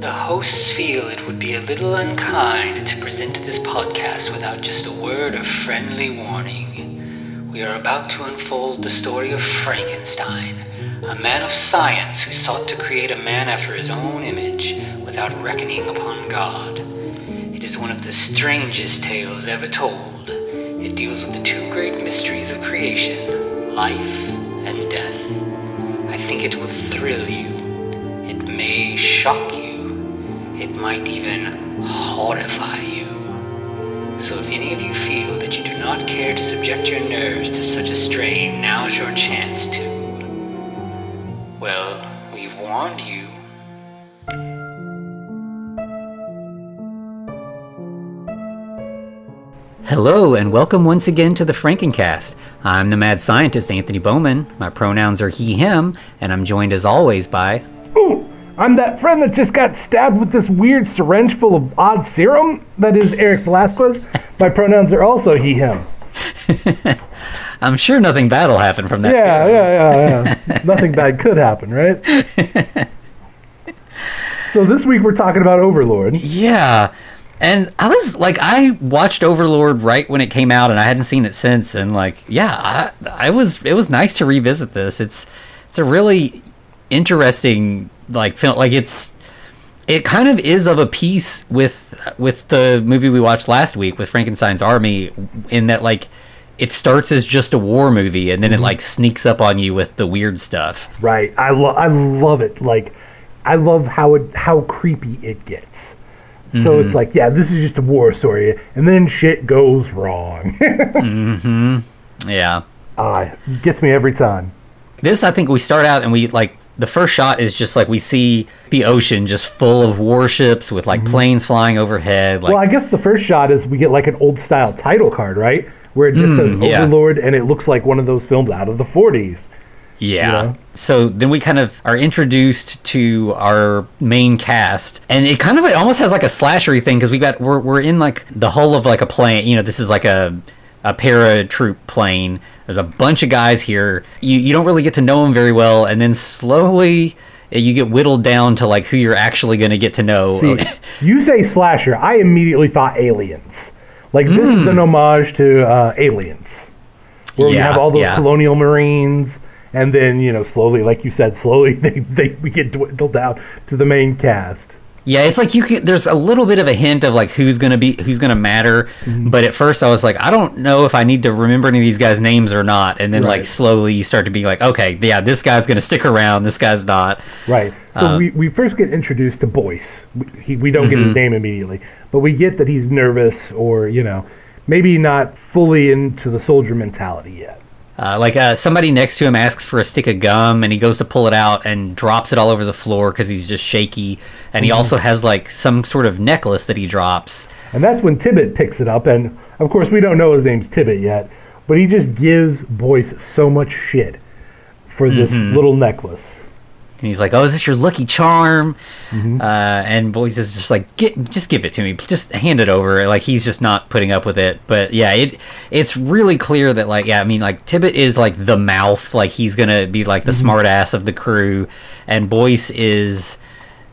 The hosts feel it would be a little unkind to present this podcast without just a word of friendly warning. We are about to unfold the story of Frankenstein, a man of science who sought to create a man after his own image without reckoning upon God. It is one of the strangest tales ever told. It deals with the two great mysteries of creation life think it will thrill you. It may shock you. It might even horrify you. So if any of you feel that you do not care to subject your nerves to such a strain, now's your chance to. Hello, and welcome once again to the Frankencast. I'm the mad scientist, Anthony Bowman. My pronouns are he, him, and I'm joined as always by. Ooh, I'm that friend that just got stabbed with this weird syringe full of odd serum. That is Eric Velazquez. My pronouns are also he, him. I'm sure nothing bad will happen from that. Yeah, yeah, yeah, yeah. Nothing bad could happen, right? so this week we're talking about Overlord. Yeah. And I was like, I watched Overlord right when it came out, and I hadn't seen it since. And like, yeah, I, I was. It was nice to revisit this. It's it's a really interesting like film. Like it's it kind of is of a piece with with the movie we watched last week with Frankenstein's Army, in that like it starts as just a war movie, and then it mm-hmm. like sneaks up on you with the weird stuff. Right. I love. I love it. Like, I love how it how creepy it gets. So it's like, yeah, this is just a war story, and then shit goes wrong. Yeah. Ah, it gets me every time. This, I think we start out and we like the first shot is just like we see the ocean just full of warships with like planes flying overhead. Like, Well, I guess the first shot is we get like an old style title card, right? Where it just says Mm, yeah. Overlord, and it looks like one of those films out of the 40s. Yeah. know? So then we kind of are introduced to our main cast, and it kind of it almost has like a slashery thing because we got we're we're in like the hull of like a plane. You know, this is like a a paratroop plane. There's a bunch of guys here. You you don't really get to know them very well, and then slowly. uh, You get whittled down to like who you're actually going to get to know. You say slasher, I immediately thought aliens. Like, this is an homage to uh, aliens. Where we Hmm. Have all those yeah. colonial marines, and then, you know, slowly, like you said, slowly they, they we get dwindled down to the main cast. Yeah, it's like you can. There's a little bit of a hint of like who's gonna be who's gonna matter, Mm-hmm. but at first I was like, I don't know if I need to remember any of these guys' names or not. And then like slowly you start to be like, okay, yeah, this guy's gonna stick around, this guy's not. Right. So Uh, we, we first get introduced to Boyce. We, he, we don't get his name immediately, but we get that he's nervous or, you know, maybe not fully into the soldier mentality yet. Uh, like uh, somebody next to him asks for a stick of gum, and he goes to pull it out and drops it all over the floor because he's just shaky. And he also has like some sort of necklace that he drops. And that's when Tibbet picks it up. And of course, we don't know his name's Tibbet yet, but he just gives Boyce so much shit for this little necklace. And he's like, "Oh, is this your lucky charm?" Mm-hmm. Uh, and Boyce is just like, "Get, just give it to me. Just hand it over." Like he's just not putting up with it. But yeah, it it's really clear that like, yeah, I mean, like Tibbet is like the mouth, like he's gonna be like the Mm-hmm. smart ass of the crew, and Boyce is,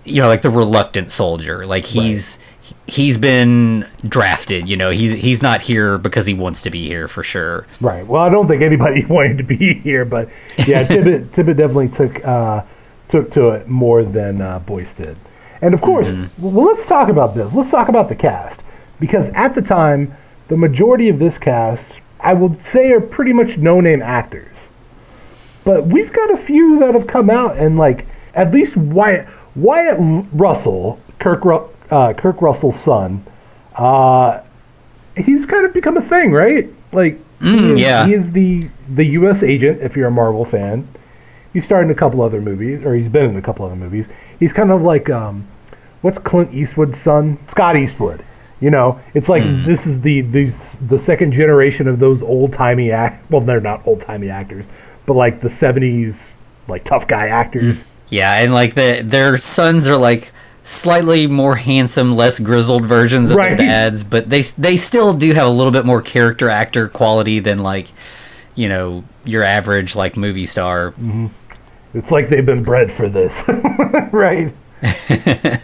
you know, like the reluctant soldier. Like he's he's been drafted. You know, he's he's not here because he wants to be here for sure. Right. Well, I don't think anybody wanted to be here, but yeah, Tibbet, Tibbet definitely took uh, took to it more than uh, Boyce did. And of course, well, let's talk about this. Let's talk about the cast because at the time, the majority of this cast, I would say, are pretty much no-name actors. But we've got a few that have come out and like at least Wyatt Wyatt Russell, Kirk Ru- uh, Kirk Russell's son. Uh, he's kind of become a thing, right? Like, he is, yeah. he is the the U.S. agent. If you're a Marvel fan, he's starred in a couple other movies, or he's been in a couple other movies. He's kind of like, um, what's Clint Eastwood's son? Scott Eastwood. You know, it's like hmm. this is the these the second generation of those old timey act. Well, they're not old timey actors, but like the '70s, like tough guy actors. Mm. Yeah, and like the their sons are like slightly more handsome, less grizzled versions of Right. their dads, but they they still do have a little bit more character actor quality than like you know your average like movie star. Mm-hmm. It's like they've been bred for this, right?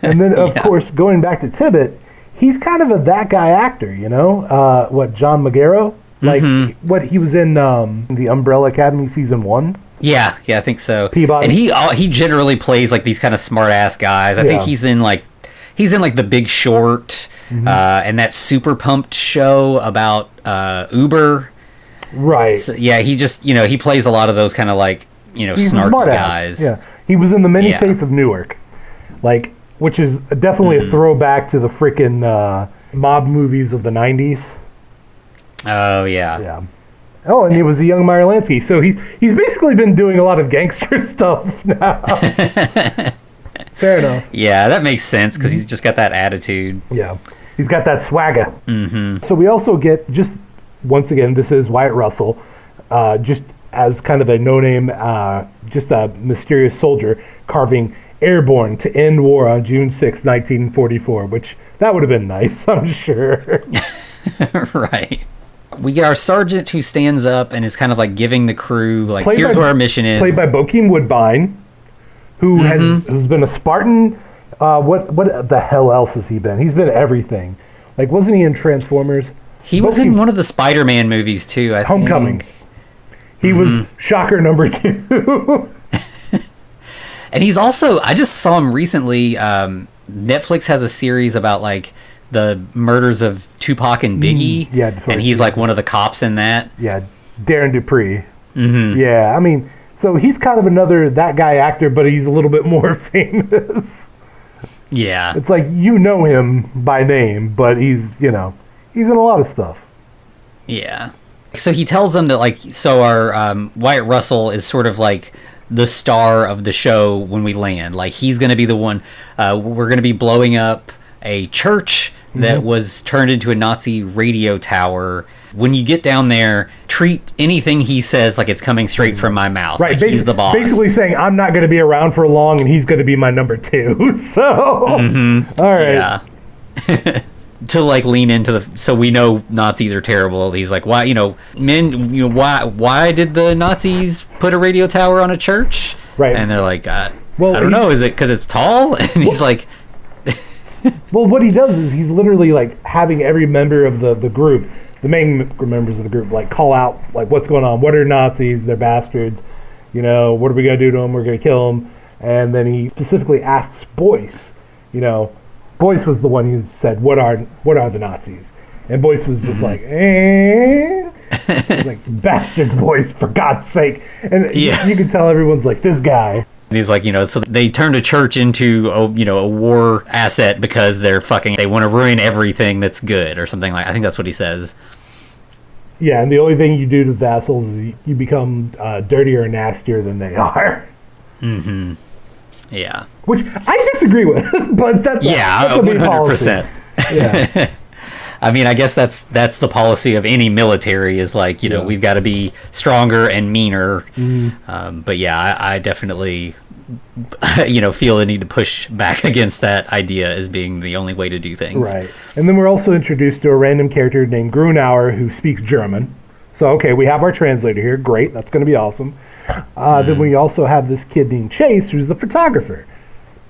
and then, of Yeah. course, going back to Tibbet, he's kind of a that guy actor, you know? Uh, what, John Magaro? Like, Mm-hmm. what, he was in um, the Umbrella Academy season one? Yeah, yeah, I think so. Peabody. And he uh, he generally plays like these kind of smart ass guys. I think he's in like he's in like The Big Short Mm-hmm. uh, and that Super Pumped show about uh, Uber. Right. So, yeah, he just you know he plays a lot of those kind of like you know He's snarky guys. Yeah. He was in the many Yeah. Saints of Newark. Like, which is definitely Mm-hmm. a throwback to the freaking uh, mob movies of the 90s. Oh yeah. Yeah. Oh, and he was a young Meyer Lansky. So he's he's basically been doing a lot of gangster stuff now. Fair enough. Yeah, that makes sense because Mm-hmm. he's just got that attitude. Yeah. He's got that swagger. Mm-hmm. So we also get just once again, this is Wyatt Russell, uh, just as kind of a no-name, uh, just a mysterious soldier carving airborne to end war on June 6, 1944, which that would have been nice, I'm sure. right. We get our sergeant who stands up and is kind of like giving the crew like, Played here's by- what our mission is. Played by Bokeem Woodbine, who has who's been a Spartan. Uh, what what the hell else has he been? He's been everything. Like, wasn't he in Transformers? he was in one of the Spider-Man movies too. I Homecoming. think. He was shocker number two. And he's also I just saw him recently. Um, Netflix has a series about like the murders of Tupac and Biggie. Mm, yeah, and he's like one of the cops in that. yeah, Darren Dupree. Mm-hmm. Yeah, I mean, so he's kind of another that guy actor, but he's a little bit more famous. Yeah. It's like you know him by name, but he's you know he's in a lot of stuff. Yeah. So he tells them that like so our um, Wyatt Russell is sort of like the star of the show when we land. Like he's going to be the one. Uh, we're going to be blowing up a church that Mm-hmm. was turned into a Nazi radio tower. When you get down there, treat anything he says like it's coming straight from my mouth. Right, Like, he's the boss. Basically saying I'm not going to be around for long, and he's going to be my number two. So, all right, Mm-hmm. Yeah. to like lean into the so we know Nazis are terrible. He's like, why you know men you know why why did the Nazis put a radio tower on a church? Right. And they're like, uh, Well, I don't he- know. Is it because it's tall? And he's like, Well, what he does is he's literally like having every member of the, the group, the main members of the group, like call out like what's going on. What are Nazis? They're bastards. You know, what are we gonna do to them? We're gonna kill them. And then he specifically asks Boyce. You know, Boyce was the one who said, "What are what are the Nazis?" And Boyce was just like, eh. Like bastards, Boyce, for God's sake. And Yeah. you, you can tell everyone's like this guy. and he's like, you know, so they turned a church into a you know a war asset because they're fucking they want to ruin everything that's good or something like. I think that's what he says. Yeah, and the only thing you do to vassals is you, you become uh, dirtier and nastier than they are. Yeah. Which I disagree with, but that's Yeah, one hundred percent. Yeah, I mean, I guess that's that's the policy of any military is like you know Yeah. we've got to be stronger and meaner. Um, but yeah, I, I definitely you know feel the need to push back against that idea as being the only way to do things. right. And then we're also introduced to a random character named Grunauer who speaks German. So okay, we have our translator here. Great, that's going to be awesome. Uh, Then we also have this kid named Chase, who's the photographer.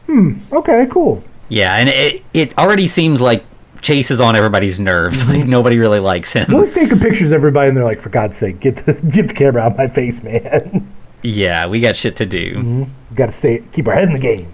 Hmm. Okay. Cool. Yeah, and it it already seems like Chase is on everybody's nerves. Like nobody really likes him. Well, he's taking pictures of everybody, and they're like, "For God's sake, get the get the camera out of my face, man. Yeah, we got shit to do. Got to stay, keep our head in the game."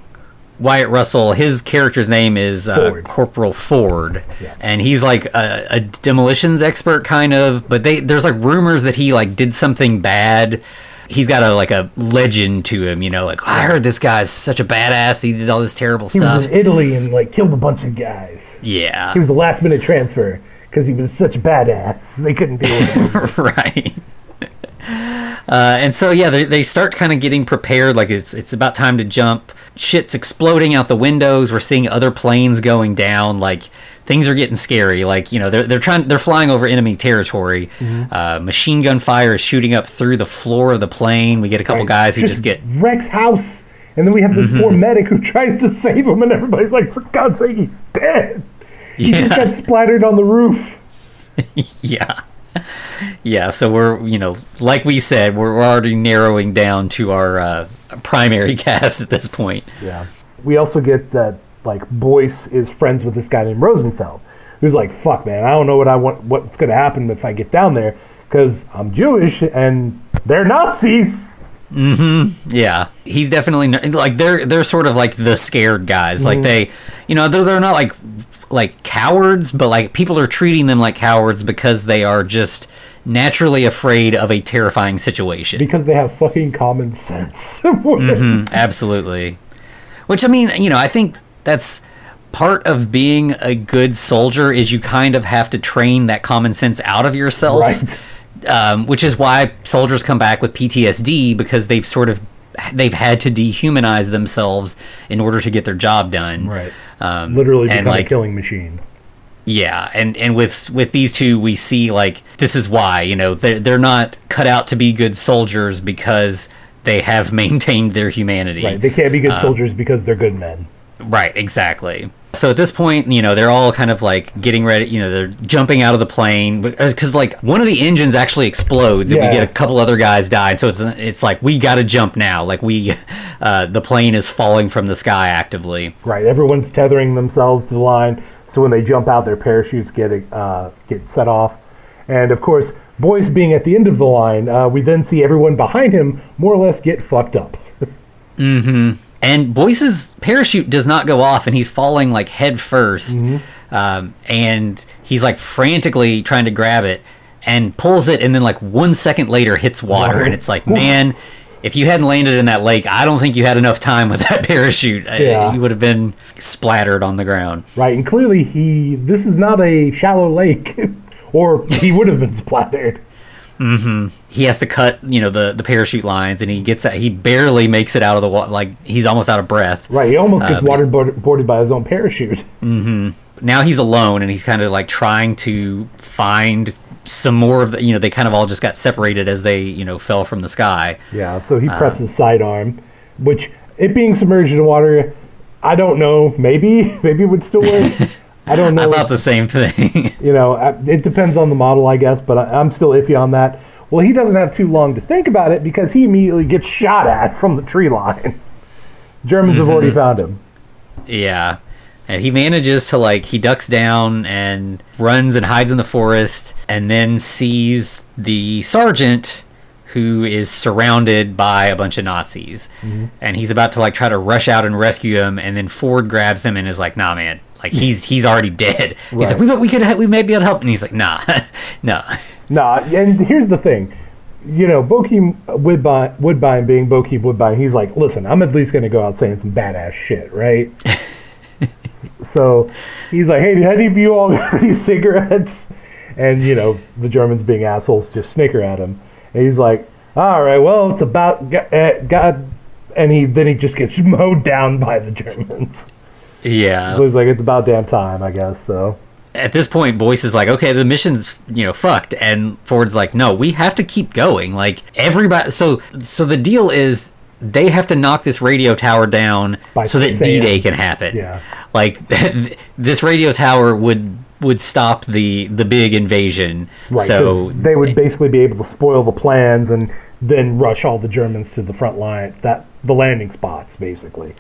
Wyatt Russell, his character's name is uh, Ford. Corporal Ford, Yeah. and he's like a, a demolitions expert, kind of. But they there's like rumors that he like did something bad. He's got a like a legend to him, you know. Like I heard this guy's such a badass. He did all this terrible He stuff. was in Italy and like killed a bunch of guys. yeah, He was a last minute transfer because he was such a badass. They couldn't be right. Uh, and so yeah, they, they start kind of getting prepared. Like it's it's about time to jump. Shit's exploding out the windows. We're seeing other planes going down. Like things are getting scary. Like you know they're they're trying they're flying over enemy territory. Uh, machine gun fire is shooting up through the floor of the plane. We get a couple guys who just get Rex House, and then we have this Mm-hmm. poor medic who tries to save him, and everybody's like, "For God's sake, he's dead." He just got splattered on the roof. yeah. Yeah, so we're you know, like we said, we're, we're already narrowing down to our uh, primary cast at this point. Yeah. We also get that like Boyce is friends with this guy named Rosenfeld, who's like, "Fuck, man, I don't know what I want. What's gonna happen if I get down there? Because I'm Jewish and they're Nazis." hmm Yeah, he's definitely like they're they're sort of like the scared guys. Like they, you know, they're they're not like like cowards, but like people are treating them like cowards because they are just naturally afraid of a terrifying situation. Because they have fucking common sense. mm-hmm, absolutely. Which I mean, you know, I think that's part of being a good soldier is you kind of have to train that common sense out of yourself. Right. Um, which is why soldiers come back with PTSD because they've sort of they've had to dehumanize themselves in order to get their job done. Right. Um, Literally and become like a killing machine. yeah, and and with with these two, we see like this is why you know they're they're not cut out to be good soldiers because they have maintained their humanity. Right. They can't be good soldiers because they're good men. Right, exactly. So at this point, you know, they're all kind of like getting ready, you know, they're jumping out of the plane because like one of the engines actually explodes and Yeah. we get a couple other guys die. So it's it's like we got to jump now. Like we uh the plane is falling from the sky actively. Right. Everyone's tethering themselves to the line, so when they jump out, their parachutes get uh, get set off. And of course, Boyce being at the end of the line, uh, we then see everyone behind him more or less get fucked up. And Boyce's parachute does not go off and he's falling like head 1st Um, and he's like frantically trying to grab it and pulls it and then like 1 second later hits water Water. and it's like, "Man, if you hadn't landed in that lake, I don't think you had enough time with that parachute. Uh, Yeah. You would have been splattered on the ground. Right. And clearly, he this is not a shallow lake, or he would have been splattered. He has to cut, you know, the the parachute lines and he gets he barely makes it out of the water like he's almost out of breath. Right. He almost gets Uh, waterboarded boarded by his own parachute. Hmm. now he's alone and he's kind of like trying to find some more of the you know they kind of all just got separated as they you know fell from the sky Yeah. So he preps his sidearm, which it being submerged in water, I don't know. Maybe maybe it would still work. I don't know. i thought the same thing you know, I- it depends on the model, I guess, but I, I'm still iffy on that. Well, he doesn't have too long to think about it because he immediately gets shot at from the tree line. Germans have already mm-hmm. found him. yeah and he manages to like he ducks down and runs and hides in the forest and then sees the sergeant who is surrounded by a bunch of nazis mm-hmm. and he's about to like try to rush out and rescue him and then ford grabs him and is like nah man like he's he's already dead he's like Right. we, we could we may be able to help and he's like nah no Nah, and here's the thing. You know, Bokeem Woodbine, Woodbine being Bokeem Woodbine, he's like, listen, I'm at least going to go out saying some badass shit, right? so he's like, hey, did any of you all got any cigarettes? And, you know, the Germans being assholes just snicker at him. And he's like, all right, well, it's about uh, God. And he then he just gets mowed down by the Germans. Yeah he's like, it's about damn time, I guess. So at this point, Boyce is like, okay, the mission's you know fucked, and Ford's like, no, we have to keep going. Like everybody, so so the deal is they have to knock this radio tower down By so that D Day can happen. Yeah. like this radio tower would would stop the the big invasion. Right. so they would basically be able to spoil the plans and then rush all the Germans to the front line, that the landing spots, basically.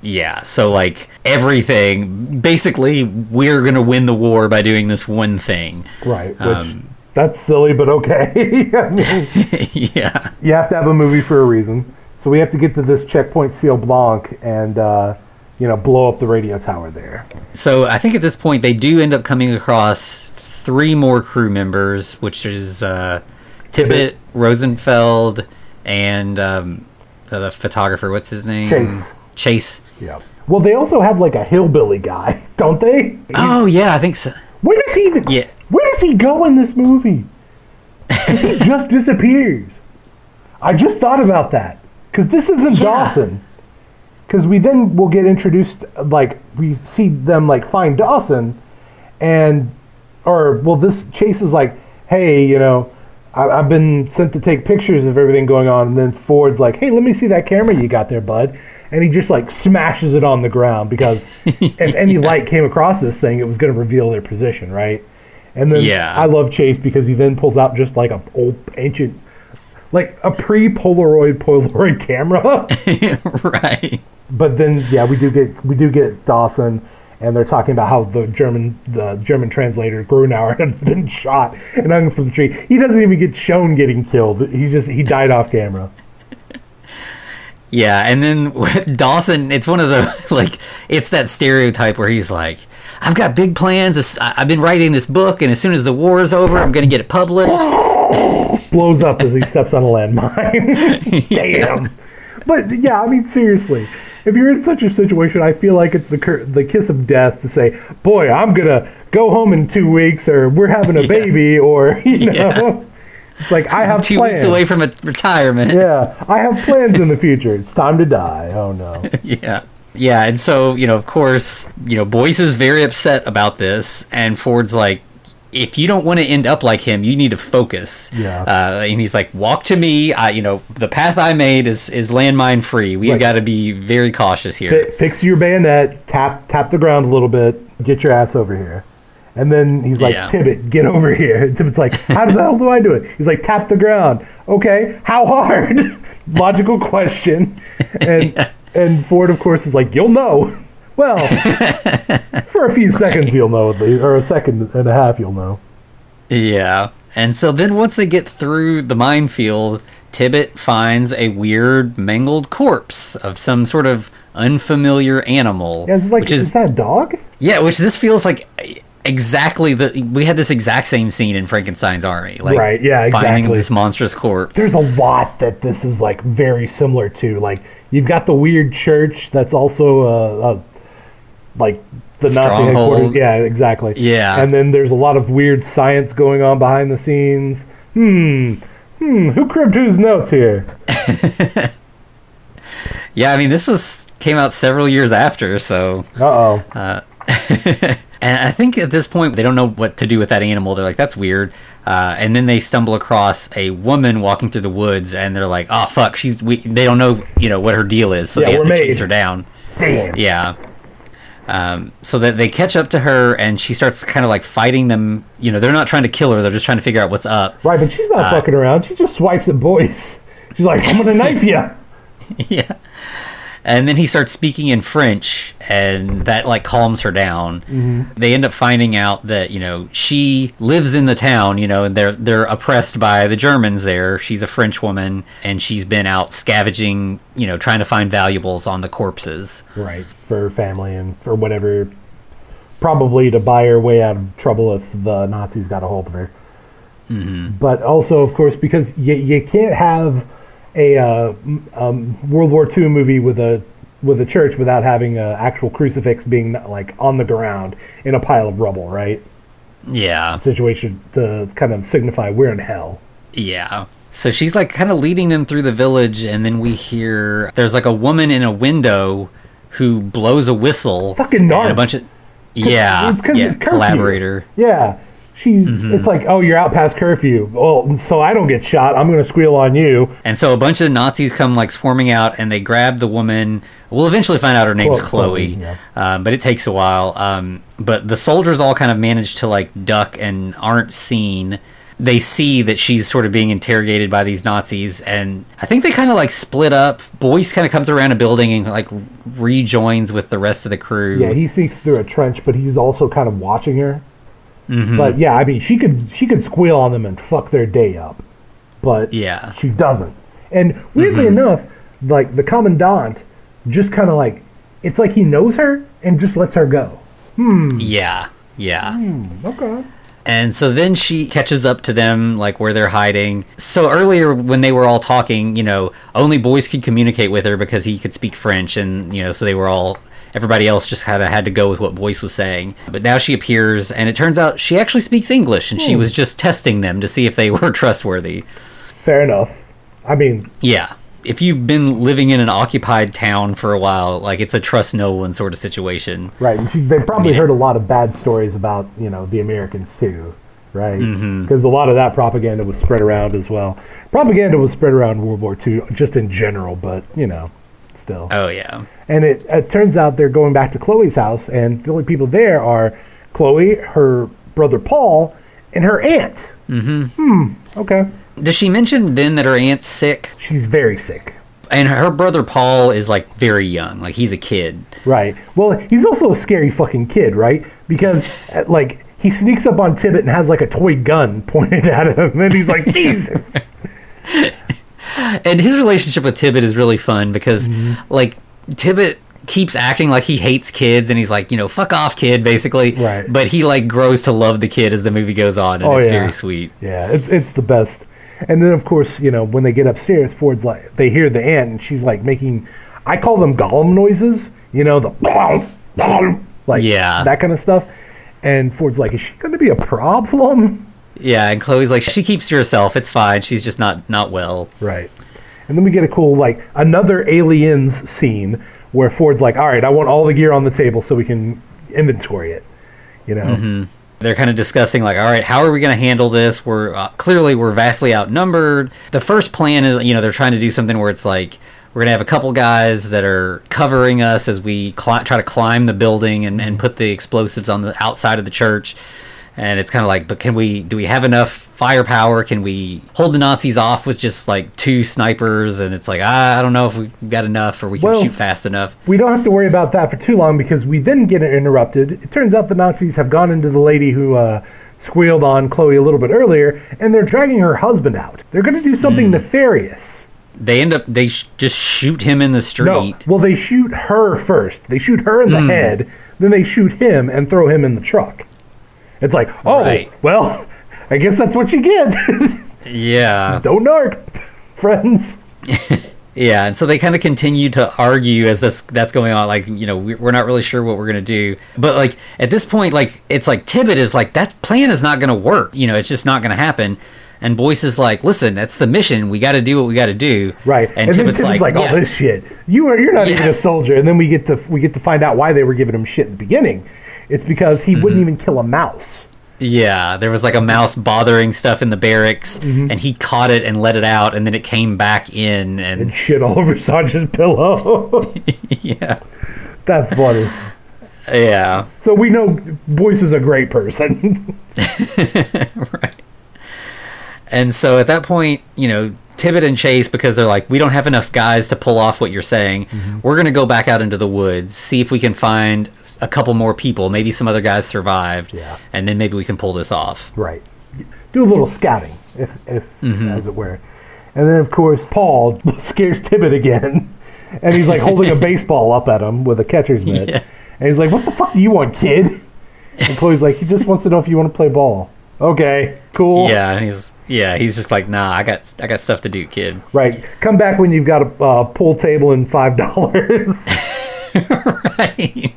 Yeah, so like everything, basically, we're gonna win the war by doing this one thing. Right. Um, that's silly, but okay. I mean, yeah. you have to have a movie for a reason. So we have to get to this checkpoint Seal Blanc and uh, you know blow up the radio tower there. So I think at this point they do end up coming across three more crew members, which is uh, Tibbet, Rosenfeld, and um, the, the photographer. What's his name? Chase. Yeah. Well, they also have like a hillbilly guy, don't they? Oh yeah, I think so. Where does he even? Yeah. Where does he go in this movie? he just disappears. I just thought about that because this isn't Yeah. Dawson. Because we then will get introduced, like we see them like find Dawson, and or well, this Chase is like, hey, you know, I, I've been sent to take pictures of everything going on, and then Ford's like, hey, let me see that camera you got there, bud. And he just like smashes it on the ground because if any light came across this thing, it was going to reveal their position, right? And then Yeah. I love Chase because he then pulls out just like a old ancient like a pre Polaroid Polaroid camera. right. but then yeah, we do get we do get Dawson, and they're talking about how the German the German translator Grunauer had been shot and hung from the tree. He doesn't even get shown getting killed. He just he died off camera. Yeah, and then Dawson, it's one of the like it's that stereotype where he's like, "I've got big plans. I- I've been writing this book, and as soon as the war is over, I'm going to get it published." Blows up as he steps on a landmine. Damn. But yeah, I mean seriously, if you're in such a situation, I feel like it's the cur- the kiss of death to say, "Boy, I'm gonna go home in two weeks," or "We're having a Yeah. baby," or you know, Yeah. Like I have Two plans. weeks away from a retirement. Yeah, I have plans in the future. It's time to die. Oh no. yeah. Yeah, and so, you know, of course, you know, Boyce is very upset about this, and Ford's like, if you don't want to end up like him, you need to focus. Yeah. Uh, and he's like, walk to me. I, you know, the path I made is is landmine free. We've Right. got to be very cautious here. Fi- Fix your bayonet. Tap tap the ground a little bit. Get your ass over here. And then he's like, Yeah. Tibbet, get over here. And Tibbet's like, how the hell do I do it? He's like, tap the ground. Okay, how hard? Logical question. And and Ford, of course, is like, you'll know. Well, for a few seconds you'll know at least, or a second and a half you'll know. Yeah. And so then once they get through the minefield, Tibbet finds a weird mangled corpse of some sort of unfamiliar animal. Yeah, like, which is, is that a dog? Yeah, which this feels like exactly the we had this exact same scene in Frankenstein's army. Like Right, yeah, exactly. finding this monstrous corpse. there's a lot that this is like very similar to. Like you've got the weird church that's also uh, uh like the Nazi headquarters. Yeah, exactly. Yeah. And then there's a lot of weird science going on behind the scenes. Hmm. Hmm. Who cribbed whose notes here? yeah, I mean this was came out several years after, so Uh oh. and I think at this point they don't know what to do with that animal. They're like, "That's weird," uh, and then they stumble across a woman walking through the woods, and they're like, "Oh fuck, she's." We, they don't know, you know, what her deal is, so Yeah, they have to chase her down. Damn. Yeah. Um, so that they catch up to her, and she starts kind of like fighting them. You know, they're not trying to kill her; they're just trying to figure out what's up. Right, but she's not Uh, fucking around. She just swipes at boys. She's like, I'm gonna knife you. yeah. And then he starts speaking in French, and that like calms her down. Mm-hmm. They end up finding out that you know she lives in the town. You know, and they're they're oppressed by the Germans there. She's a French woman, and she's been out scavenging. You know, trying to find valuables on the corpses. Right, for her family and for whatever. Probably to buy her way out of trouble if the Nazis got a hold of her. Mm-hmm. But also, of course, because you, you can't have a uh, um, World War II movie with a with a church without having an actual crucifix being like on the ground in a pile of rubble, right? Yeah, Situation to kind of signify we're in hell. yeah. So she's like kind of leading them through the village, and then we hear there's like a woman in a window who blows a whistle. Fucking and narc. a bunch of yeah, yeah, collaborator. Yeah. She's, it's like, oh, you're out past curfew. Well, so I don't get shot. I'm going to squeal on you. And so a bunch of Nazis come like swarming out, and they grab the woman. We'll eventually find out her name's Chlo- Chloe, Chloe, yeah. um, but it takes a while. Um, but the soldiers all kind of manage to like duck and aren't seen. They see that she's sort of being interrogated by these Nazis, and I think they kind of like split up. Boyce kind of comes around a building and like rejoins with the rest of the crew. Yeah, he sneaks through a trench, but he's also kind of watching her. Mm-hmm. But yeah, I mean, she could she could squeal on them and fuck their day up, but Yeah. she doesn't. And weirdly Mm-hmm. enough, like the commandant, just kind of like it's like he knows her and just lets her go. Hmm. Yeah, yeah. Okay. And so then she catches up to them, like where they're hiding. So earlier, when they were all talking, you know, only boys could communicate with her because he could speak French, and you know, so they were all. Everybody else just kind of had to go with what Boyce was saying. But now she appears, and it turns out she actually speaks English, and she was just testing them to see if they were trustworthy. Fair enough. I mean, Yeah. If you've been living in an occupied town for a while, like it's a trust no one sort of situation. right? and she- They probably Yeah. heard a lot of bad stories about you know the Americans too, right? Mm-hmm. Because a lot of that propaganda was spread around as well. Propaganda was spread around World War II, just in general, but you know, still. Oh, yeah. And it, it turns out they're going back to Chloe's house, and the only people there are Chloe, her brother Paul, and her aunt, Mm-hmm. Hmm. Okay. Does she mention then that her aunt's sick? She's very sick. And her brother Paul is like very young, like he's a kid. Right. Well, he's also a scary fucking kid, right? Because uh, like he sneaks up on Tibbet and has like a toy gun pointed at him, and he's like, Jesus. And his relationship with Tibbet is really fun because mm-hmm. like Tibbet keeps acting like he hates kids and he's like, you know, fuck off kid basically. Right. But he like grows to love the kid as the movie goes on and Oh, it's yeah. very sweet. Yeah, it's it's the best. And then of course, you know, when they get upstairs, Ford's like they hear the aunt and she's like making I call them Gollum noises, you know, the like Yeah. that kind of stuff. And Ford's like, is she going to be a problem? Yeah, and Chloe's like she keeps to herself. It's fine. She's just not not well. Right. And then we get a cool like another aliens scene where Ford's like, all right, I want all the gear on the table so we can inventory it. You know. Mm-hmm. They're kind of discussing like, all right, how are we going to handle this? We're uh, clearly we're vastly outnumbered. The first plan is, you know, they're trying to do something where it's like we're gonna have a couple guys that are covering us as we cli- try to climb the building and, and put the explosives on the outside of the church. And it's kind of like, but can we? Do we have enough firepower? Can we hold the Nazis off with just like two snipers? And it's like, ah, I don't know if we got enough or we can Well- shoot fast enough. We don't have to worry about that for too long because we then get interrupted. It turns out the Nazis have gone into the lady who uh, squealed on Chloe a little bit earlier, and they're dragging her husband out. They're going to do something nefarious. They end up they sh- just shoot him in the street No, street. well, they shoot her first. They shoot her in the head, then they shoot him and throw him in the truck. It's like, oh, Right. well, I guess that's what you get. Yeah. don't narc, friends. Yeah, and so they kind of continue to argue as this that's going on. Like, you know, we- we're not really sure what we're gonna do. But like at this point, like it's like Tibbet is like that plan is not gonna work. You know, it's just not gonna happen. And Boyce is like, listen, that's the mission. We got to do what we got to do. Right, And, then Tibbet's Tibbet's like, all oh, yeah, this shit. You are you're not even a soldier, and then we get to we get to find out why they were giving him shit in the beginning. It's because he Mm-hmm. wouldn't even kill a mouse. yeah. There was like a mouse bothering stuff in the barracks, Mm-hmm. and he caught it and let it out, and then it came back in, and and shit all over Sanja's pillow. yeah, That's funny. yeah. So we know Boyce is a great person. right. And so at that point, you know, Tibbet and Chase, because they're like, we don't have enough guys to pull off what you're saying, Mm-hmm. we're going to go back out into the woods, see if we can find a couple more people. Maybe some other guys survived. Yeah. And then maybe we can pull this off. right. Do a little scouting, if, if Mm-hmm. as it were. And then of course Paul scares Tibbet again, and he's like holding a baseball up at him with a catcher's mitt, Yeah. and he's like, "What the fuck do you want, kid?" And Chloe's like, "He just wants to know if you want to play ball." Okay, cool. Yeah. And he's, yeah, he's just like, nah, I got, I got stuff to do, kid. Right. Come back when you've got a uh, pool table and five dollars. right.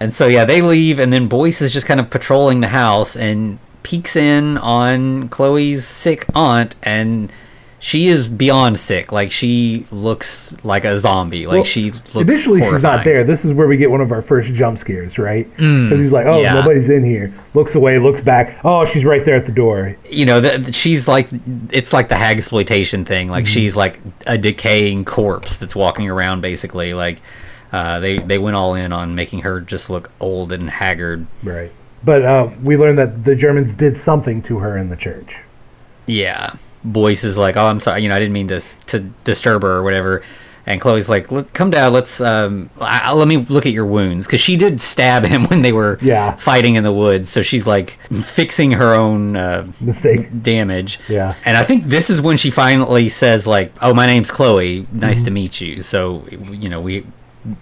and so yeah, they leave, and then Boyce is just kind of patrolling the house and peeks in on Chloe's sick aunt, and she is beyond sick. Like she looks like a zombie. Like Well, she looks Initially, she's not there. This is where we get one of our first jump scares, right? Because he's like, "Oh, yeah. nobody's in here." Looks away, looks back. Oh, she's right there at the door. You know, that she's like it's like the hag exploitation thing. Like Mm-hmm. she's like a decaying corpse that's walking around, basically. Like uh, they they went all in on making her just look old and haggard. Right. But uh, we learned that the Germans did something to her in the church. Yeah. Boyce is like, "Oh, I'm sorry. You know, I didn't mean to to disturb her or whatever." And Chloe's like, "Come down. Let's um, I, I- let me look at your wounds because she did stab him when they were Yeah. fighting in the woods. So she's like fixing her own uh, Mistake. damage. Yeah. And I think this is when she finally says, "Like, oh, my name's Chloe. Nice Mm-hmm. to meet you." So you know, we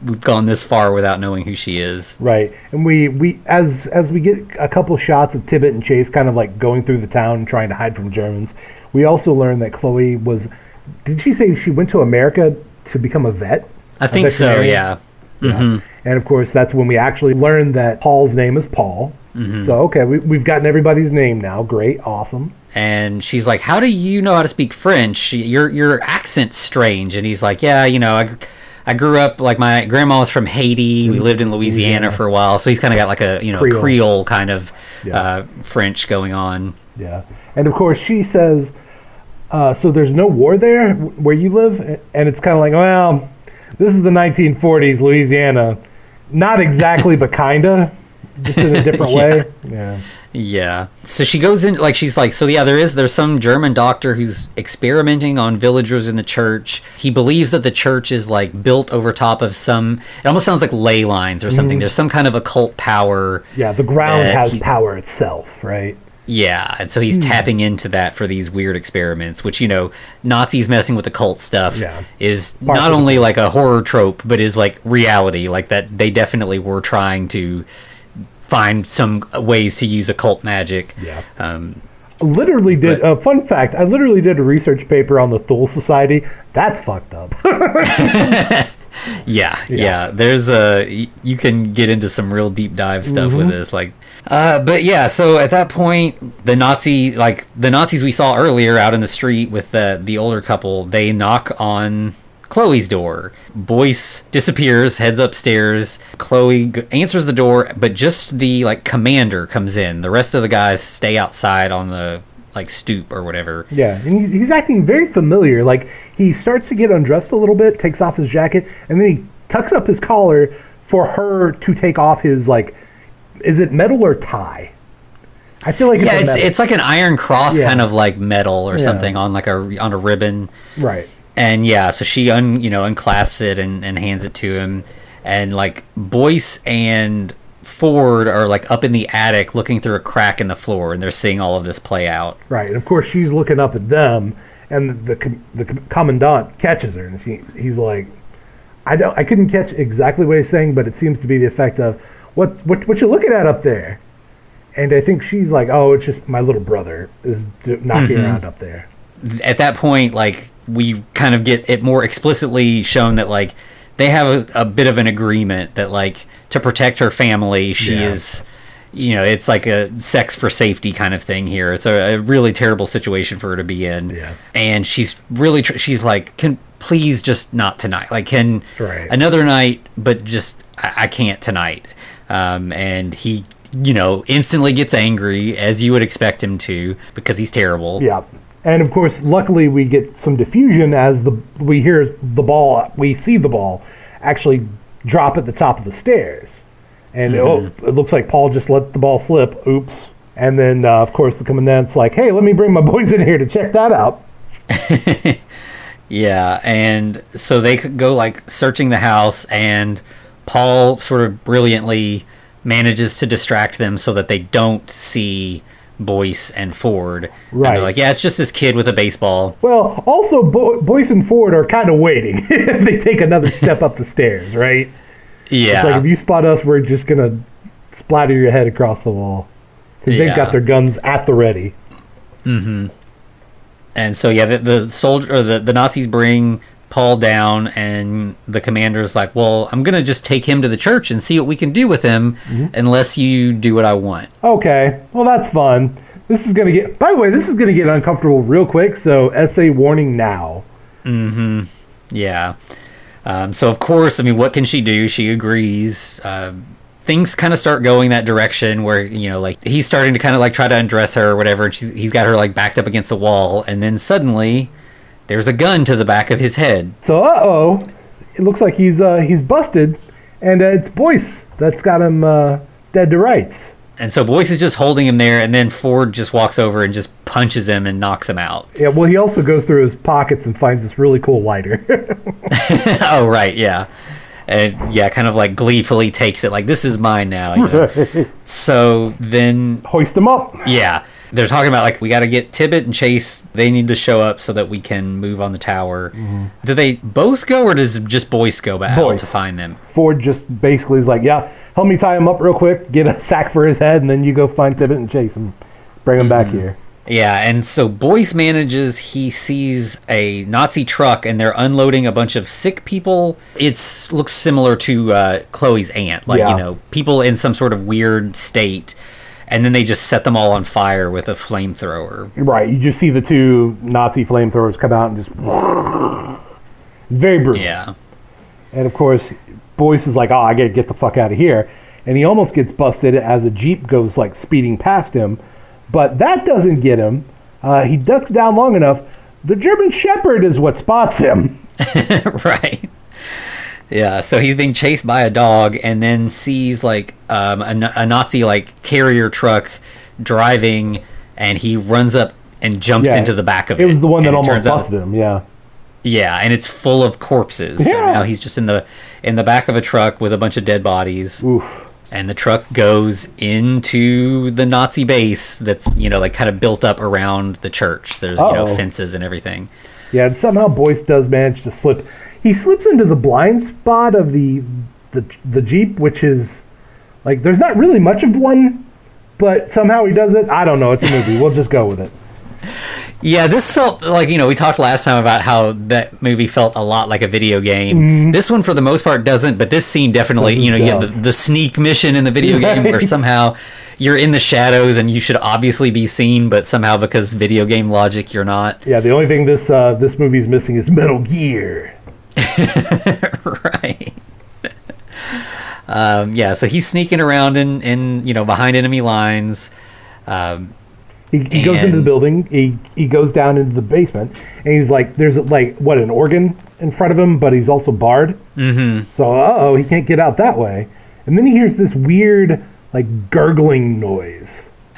we've gone this far without knowing who she is. Right. And we, we as as we get a couple shots of Tibbet and Chase kind of like going through the town trying to hide from Germans, we also learned that Chloe was. Did she say she went to America to become a vet? I think so. Yeah. Yeah. Mm-hmm. And of course, that's when we actually learned that Paul's name is Paul. Mm-hmm. So okay, we, we've gotten everybody's name now. Great, awesome. and she's like, "How do you know how to speak French? Your your accent's strange." And he's like, "Yeah, you know, I, I grew up like my grandma was from Haiti. We mm-hmm. lived in Louisiana, Louisiana. for a while, so he's kind of got like a you know Creole. Creole, kind of Yeah. uh, French going on." Yeah, and of course she says, uh, "So there's no war there where you live," and it's kind of like, well, this is the 1940s, Louisiana. Not exactly, but kinda. just in a different Yeah. way. Yeah. Yeah. So she goes in like she's like so yeah there is there's some German doctor who's experimenting on villagers in the church. He believes that the church is like built over top of some it almost sounds like ley lines or something. There's some kind of occult power. Yeah, the ground has power itself, right? Yeah, and so he's Hmm. tapping into that for these weird experiments, which you know, Nazis messing with occult stuff Yeah. is Part not only like a horror trope, but is like reality. Like that, they definitely were trying to find some ways to use occult magic. Yeah. Um, Literally did. a uh, fun fact: I literally did a research paper on the Thule Society. That's fucked up. Yeah, yeah. There's a you can get into some real deep dive stuff with this, like. Uh, but yeah, so at that point, the Nazi, like the Nazis we saw earlier out in the street with the the older couple, they knock on Chloe's door. Boyce disappears, heads upstairs. Chloe g- answers the door, but just the like commander comes in. The rest of the guys stay outside on the like stoop or whatever. yeah, and he's, he's acting very familiar. Like he starts to get undressed a little bit, takes off his jacket, and then he tucks up his collar for her to take off his like. Is it metal or tie? I feel like Yeah, it's, it's it's like an iron cross Yeah. kind of like metal or Yeah. something on like a on a ribbon. right. And yeah, so she un you know unclasps it and, and hands it to him, and like Boyce and Ford are like up in the attic looking through a crack in the floor, and they're seeing all of this play out. Right, and of course she's looking up at them, and the com- the com- commandant catches her, and she, he's like, "I don't, I couldn't catch exactly what he's saying, but it seems to be the effect of what what what you looking at up there?" And I think she's like, "Oh, it's just my little brother is knocking Mm-hmm. around up there." At that point, like we kind of get it more explicitly shown that like they have a, a bit of an agreement that like to protect her family, she Yeah. is. You know, it's like a sex for safety kind of thing here. It's a, a really terrible situation for her to be in. Yeah. and she's really tr- she's like can please just not tonight like can Right. another night but just I, I can't tonight um, and he you know instantly gets angry as you would expect him to because he's terrible Yeah, and of course, luckily we get some diffusion as the we hear the ball, we see the ball actually drop at the top of the stairs, and oh, it looks like Paul just let the ball slip. Oops. And then, uh, of course, the commandant's like, "Hey, let me bring my boys in here to check that out." yeah and so they could go like searching the house and paul sort of brilliantly manages to distract them so that they don't see boyce and ford and Right. they're like yeah it's just this kid with a baseball Well, also, Bo- Boyce and Ford are kind of waiting if they take another step up the stairs, right? yeah It's like if you spot us, we're just gonna splatter your head across the wall because they've got their guns at the ready. Mm hmm. And so yeah, the, the soldier or the, the Nazis bring Paul down, and the commander's like, "Well, I'm gonna just take him to the church and see what we can do with him, unless you do what I want." Okay, well that's fun. This is gonna get. By the way, this is gonna get uncomfortable real quick. So SA warning now. Mm-hmm. Yeah. Um, so of course, I mean, what can she do? She agrees. Um, things kind of start going that direction where you know, like he's starting to kind of like try to undress her or whatever, and she's, he's got her like backed up against the wall, and then suddenly there's a gun to the back of his head. So uh oh, it looks like he's uh he's busted, and uh, it's Boyce that's got him uh, dead to rights. And so Boyce is just holding him there, and then Ford just walks over and just punches him and knocks him out. Yeah, well he also goes through his pockets and finds this really cool lighter. oh right, yeah, and yeah, kind of like gleefully takes it like this is mine now. You know? so then, Hoist them up. yeah, they're talking about like we got to get Tibbet and Chase. They need to show up so that we can move on the tower. Mm-hmm. Do they both go, or does just Boyce go back Boyce. to find them? Ford just basically is like, yeah, help me tie him up real quick, get a sack for his head, and then you go find Tibbet and chase him, bring him back mm-hmm. here. Yeah, and so Boyce manages, he sees a Nazi truck and they're unloading a bunch of sick people. It's looks similar to uh, Chloe's aunt, like, Yeah. you know, people in some sort of weird state. And then they just set them all on fire with a flamethrower. Right, you just see the two Nazi flamethrowers come out and just very brutal. Yeah. And of course, Boyce is like, "Oh, I gotta get the fuck out of here," and he almost gets busted as a jeep goes like speeding past him, but that doesn't get him. Uh, he ducks down long enough. The German Shepherd is what spots him. right. Yeah, so he's being chased by a dog, and then sees like um, a, a Nazi like carrier truck driving, and he runs up and jumps Yeah. into the back of it. It was the one that almost turns out- busted him. Yeah. Yeah, and it's full of corpses. So Yeah. now he's just in the in the back of a truck with a bunch of dead bodies. Oof. And the truck goes into the Nazi base that's you know like kind of built up around the church. There's you know fences and everything. Yeah, and somehow Boyce does manage to slip. He slips into the blind spot of the the the Jeep, which is like there's not really much of one, but somehow he does it. I don't know. It's a movie. we'll just go with it. Yeah, this felt like you know we talked last time about how that movie felt a lot like a video game. This one for the most part doesn't, but this scene definitely you know you have the, the sneak mission in the video game where somehow you're in the shadows and you should obviously be seen, but somehow because video game logic you're not. Yeah, the only thing this uh, this movie's missing is Metal Gear. right. Um, yeah, so he's sneaking around in, in you know behind enemy lines. Um, He, he goes into the building. He he goes down into the basement, and he's like, "There's like what an organ in front of him, but he's also barred. Mm-hmm. So, uh oh, he can't get out that way. And then he hears this weird like gurgling noise.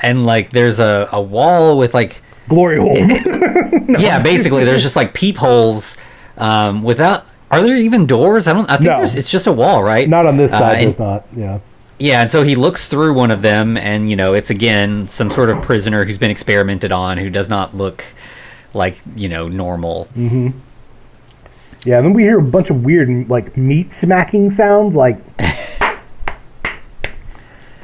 and like there's a, a wall with like Glory hole. yeah basically there's just like peepholes um, without are there even doors i don't i think No. there's, it's just a wall right not on this Uh, side. and- not. Yeah. Yeah and so he looks through one of them and you know it's again some sort of prisoner who's been experimented on who does not look like you know normal Mm-hmm. Yeah. And then we hear a bunch of weird like meat smacking sounds. Like it's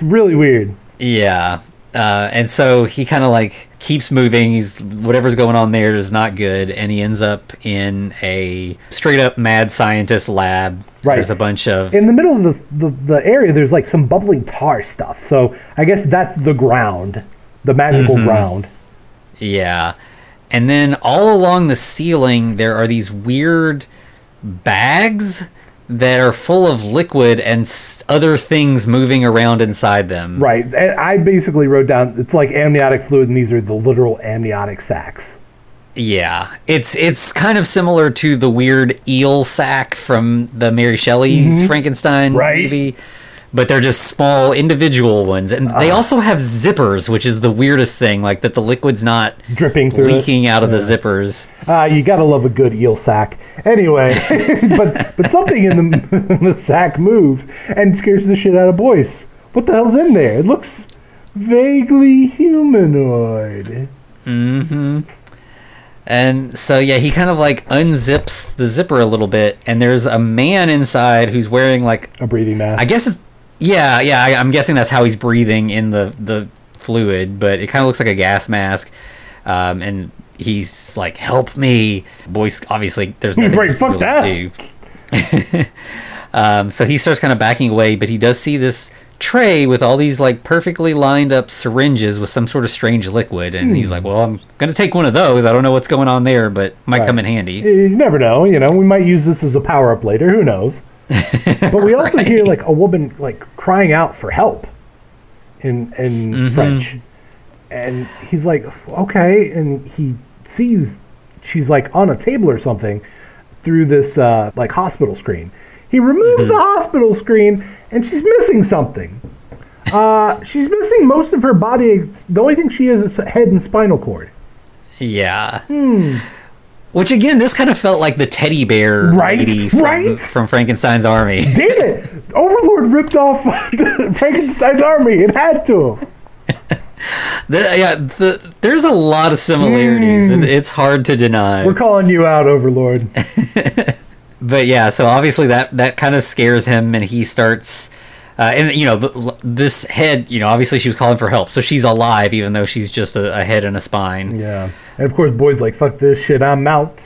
really weird. Yeah. Uh, and so he kind of like keeps moving. He's whatever's going on there is not good, and he ends up in a straight up mad scientist lab. Right. There's a bunch of In the middle of the, the, the area, there's like some bubbling tar stuff. So I guess that's the ground, the magical Mm-hmm. ground. yeah, and then all along the ceiling there are these weird bags that are full of liquid and s- other things moving around inside them. Right. I basically wrote down it's like amniotic fluid, and these are the literal amniotic sacs. Yeah, it's it's kind of similar to the weird eel sack from the Mary Shelley's Frankenstein Mm-hmm. Right. movie, but they're just small individual ones, and Ah. they also have zippers, which is the weirdest thing. Like that, the liquid's not Dripping through it. leaking out of the zippers. Ah, you gotta love a good eel sack Anyway, but but something in the, in the sac moves and scares the shit out of Boyce. What the hell's in there? It looks vaguely humanoid. Mm-hmm and so yeah, he kind of like unzips the zipper a little bit, and there's a man inside who's wearing like A breathing mask. I guess it's yeah, yeah. I, I'm guessing that's how he's breathing in the the fluid, but it kind of looks like a gas mask. Um, and he's like, "Help me!" Boyce obviously there's nothing right, fuck really do. um, so he starts kind of backing away, but he does see this tray with all these like perfectly lined up syringes with some sort of strange liquid, and he's like, "Well, I'm gonna take one of those. I don't know what's going on there, but might Right. come in handy." you never know. You know, we might use this as a power up later. Who knows? But we also hear like a woman like crying out for help in in Mm-hmm. French, and he's like, okay, and he sees she's like on a table or something through this uh, like hospital screen. He removes Mm-hmm. the hospital screen, and she's missing something. Uh, she's missing most of her body. The only thing she has is head and spinal cord. Yeah. Hmm. Which again, this kind of felt like the teddy bear Right, lady from, right. from Frankenstein's army. Damn it! Overlord ripped off Frankenstein's army. It had to. The, yeah, the, there's a lot of similarities. Mm. It- It's hard to deny. We're calling you out, Overlord. but yeah, so obviously that that kind of scares him, and he starts. Uh, and you know the, this head, you know, obviously she was calling for help, so she's alive, even though she's just a, a head and a spine. Yeah. And of course, Boyd's like, fuck this shit, I'm out.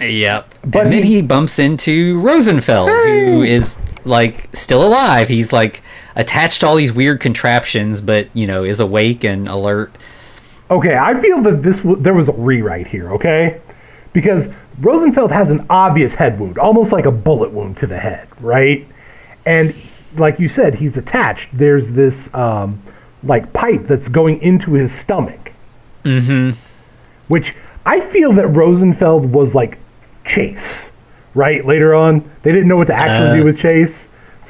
Yep. But and then he- bumps into Rosenfeld, who is like still alive. He's like attached to all these weird contraptions, but you know is awake and alert. Okay, I feel that this w- there was a rewrite here, okay? Because Rosenfeld has an obvious head wound, almost like a bullet wound to the head, right? And like you said, he's attached. There's this um, like pipe that's going into his stomach. Mm-hmm. Which I feel that Rosenfeld was like Chase, right? Later on, they didn't know what to actually Uh, do with Chase,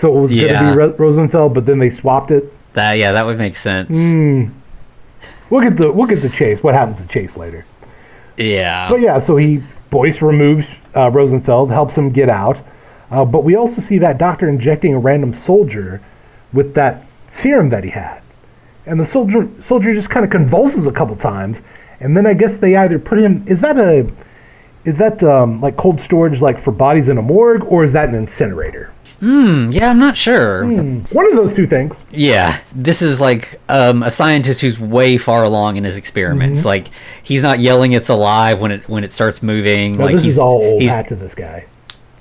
so it was yeah. going to be Ro- Rosenfeld, but then they swapped it. That yeah, that would make sense. Mm. We'll get the we'll get the Chase. What happens to Chase later? Yeah. But yeah, so he Boyce removes uh, Rosenfeld, helps him get out. Uh, but we also see that doctor injecting a random soldier with that serum that he had, and the soldier soldier just kind of convulses a couple times, and then I guess they either put him. Is that a is that um, like cold storage, like for bodies in a morgue, or is that an incinerator? Hmm, yeah, I'm not sure. Hmm, One of those two things. Yeah, this is like um, a scientist who's way far along in his experiments. Mm-hmm. Like he's not yelling "it's alive" when it when it starts moving. Now, like this he's is all old he's hat to this guy.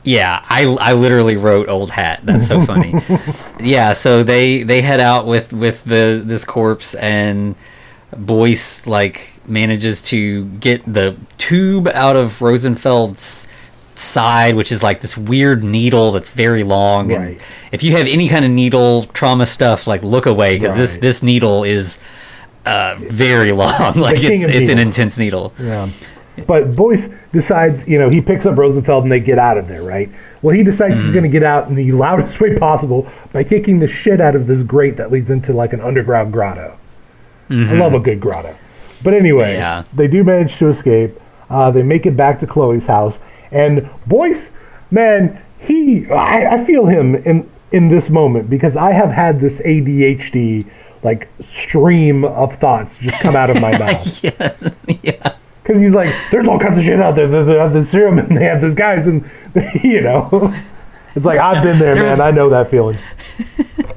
Yeah, I, I literally wrote old hat. That's so funny. yeah, so they they head out with with the this corpse and Boyce like manages to get the tube out of Rosenfeld's side, which is like this weird needle that's very long. And Right. if you have any kind of needle trauma stuff, like look away because this Right. this needle is uh, very long. like it's it's an intense needle. Yeah. But Boyce decides, you know, he picks up Rosenfeld and they get out of there, right? Well, he decides Mm. he's going to get out in the loudest way possible by kicking the shit out of this grate that leads into like an underground grotto. I love a good grotto. But anyway, Mm-hmm. Yeah. they do manage to escape. Uh, they make it back to Chloe's house, and Boyce, man, he, I, I feel him in in this moment because I have had this ADHD like stream of thoughts just come out of my mouth. yeah. Because he's like, there's all kinds of shit out there. They have this serum and they have these guys, and you know, it's like I've been there, There's- man. I know that feeling.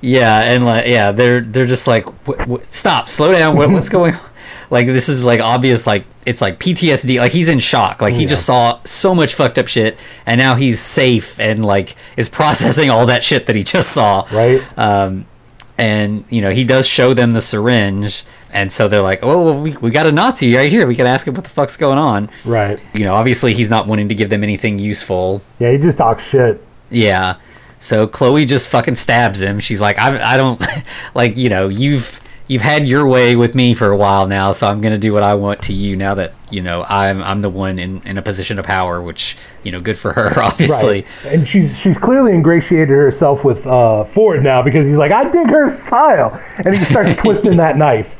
Yeah, and like yeah, they're they're just like "Wh- wh- stop, slow down. What, what's going on? Like this is like obvious like it's like PTSD. Like he's in shock. Like he just saw so much fucked up shit and now he's safe and like is processing all that shit that he just saw. Right. Um and you know, he does show them the syringe and so they're like, "Oh, well, we we got a Nazi right here. We can ask him what the fuck's going on." Right. You know, obviously he's not wanting to give them anything useful. Yeah, he just talks shit. Yeah. So Chloe just fucking stabs him. She's like, I, I don't like, you know, you've you've had your way with me for a while now, so I'm gonna do what I want to you now that you know I'm I'm the one in, in a position of power, which you know, good for her, obviously. Right. And she's she's clearly ingratiated herself with uh, Ford now because he's like, I dig her style, and he starts twisting that knife.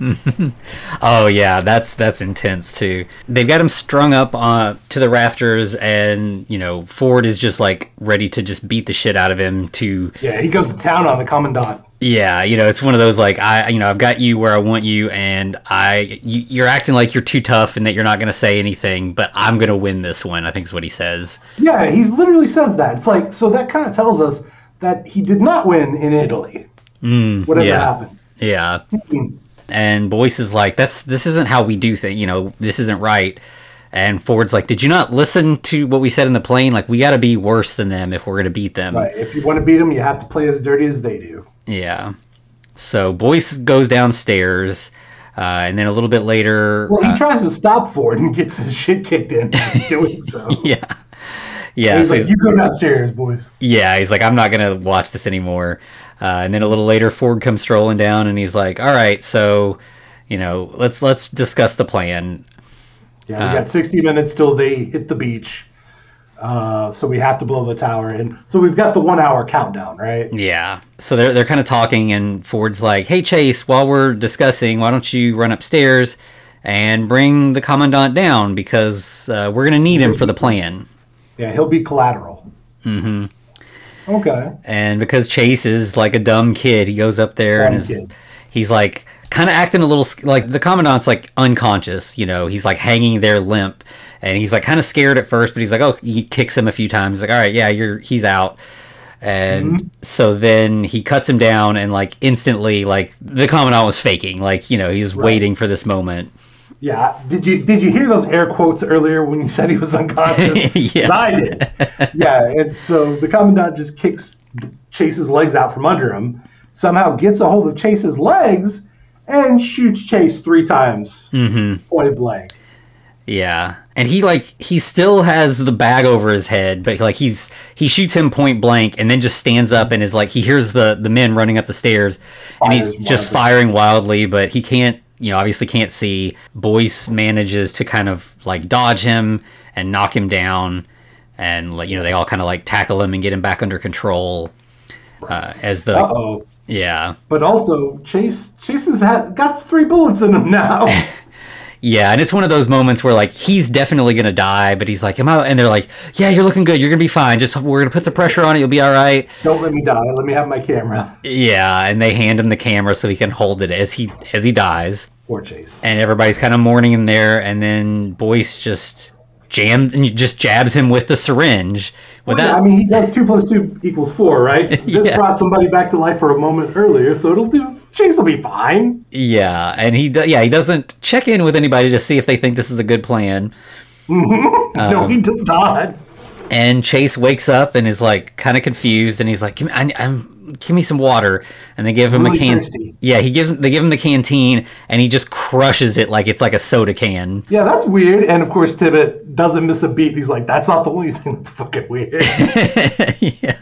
Oh yeah, that's that's intense too. They've got him strung up uh, to the rafters, and you know, Ford is just like ready to just beat the shit out of him to Yeah, he goes to town on the commandant. Yeah, you know, it's one of those like I, you know, I've got you where I want you, and I, you, you're acting like you're too tough and that you're not going to say anything, but I'm going to win this one. I think is what he says. Yeah, he literally says that. It's like so that kind of tells us that he did not win in Italy. Whatever yeah. happened. Yeah, Hmm. and Boyce is like, "That's this isn't how we do things. You know, this isn't right." And Ford's like, "Did you not listen to what we said in the plane? Like, we got to be worse than them if we're going to beat them." Right. If you want to beat them, you have to play as dirty as they do. Yeah. So Boyce goes downstairs, uh, and then a little bit later, Well, he uh, tries to stop Ford and gets his shit kicked in doing so. yeah, yeah. He's so like, he's- "You go downstairs, boys." Yeah, he's like, I'm not gonna watch this anymore. Uh, and then a little later, Ford comes strolling down, and he's like, All right, so, you know, let's let's discuss the plan. Yeah, we got 60 minutes till they hit the beach. Uh, so we have to blow the tower, and so we've got the one-hour countdown, right? Yeah. So they're they're kind of talking, and Ford's like, Hey Chase, while we're discussing, why don't you run upstairs and bring the commandant down because uh, we're gonna need him for the plan. Yeah, he'll be collateral. Mm-hmm. Okay. And because Chase is like a dumb kid, he goes up there and is he's like kind of acting a little like the commandant's like unconscious, you know. He's like hanging there limp, and he's like kind of scared at first, but he's like, oh, he kicks him a few times. He's like, all right, yeah, you're he's out. And Mm-hmm. so then he cuts him down, and like instantly, like the commandant was faking, like you know, he's waiting for this moment. Yeah. Did you did you hear those air quotes earlier when you said he was unconscious? Yeah. I did. Yeah, and so the commandant just kicks Chase's legs out from under him, somehow gets a hold of Chase's legs, and shoots Chase three times Mm-hmm. point blank. Yeah. And he like he still has the bag over his head, but like he's he shoots him point blank and then just stands up and is like he hears the the men running up the stairs and he's Fires just firing wildly, but he can't you know obviously can't see. Boyce manages to kind of like dodge him and knock him down, and like you know they all kind of like tackle him and get him back under control. Uh, as the Uh oh. Yeah But also, Chase Chase has had, got three bullets in him now. Yeah, and it's one of those moments where like he's definitely gonna die, but he's like, "Am I?" And they're like, "Yeah, you're looking good. You're gonna be fine. Just we're gonna put some pressure on it. You'll be all right." Don't let me die. Let me have my camera. Yeah, and they hand him the camera so he can hold it as he as he dies, Poor Chase. and everybody's kind of mourning in there, and then Boyce just jams and just jabs him with the syringe Well, yeah, I mean, he does two plus two equals four, right? This Yeah. brought somebody back to life for a moment earlier, so it'll do. Chase will be fine. yeah, and he do- yeah he doesn't check in with anybody to see if they think this is a good plan. no, Um, he does not. And Chase wakes up and is like kind of confused, and he's like, I, I'm, "Give me some water." And they give him Really a can. thirsty. Yeah, he gives they give him the canteen, and he just crushes it like it's like a soda can. Yeah, that's weird. And of course, Tibbet doesn't miss a beat. He's like, "That's not the only thing that's fucking weird." yeah.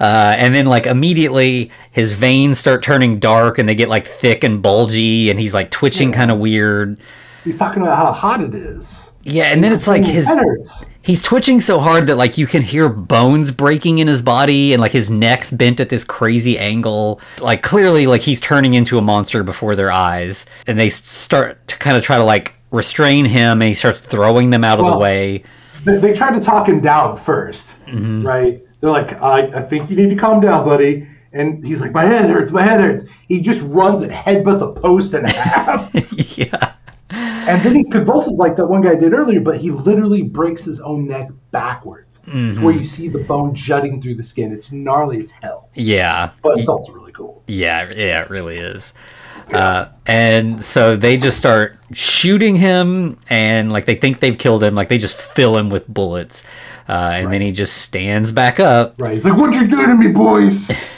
Uh, and then like immediately his veins start turning dark and they get like thick and bulgy and he's like twitching kind of weird. He's talking about how hot it is. Yeah, and then it's like his. He's twitching so hard that like you can hear bones breaking in his body and like his neck's bent at this crazy angle like clearly like he's turning into a monster before their eyes and they start to kind of try to like restrain him and he starts throwing them out of the way They, they try to talk him down 1st mm-hmm. right? They're like, I, "I think you need to calm down, buddy." And he's like, "My head hurts. My head hurts." He just runs and headbutts a post in half. yeah And then he convulses like that one guy did earlier, but he literally breaks his own neck backwards, to where you see the bone jutting through the skin. It's gnarly as hell, yeah but it's also really cool. Yeah, yeah, it really is. Uh, and so they just start shooting him, and like they think they've killed him, like they just fill him with bullets, uh, and then he just stands back up. Right? He's like, "What'd you do to me, boys?"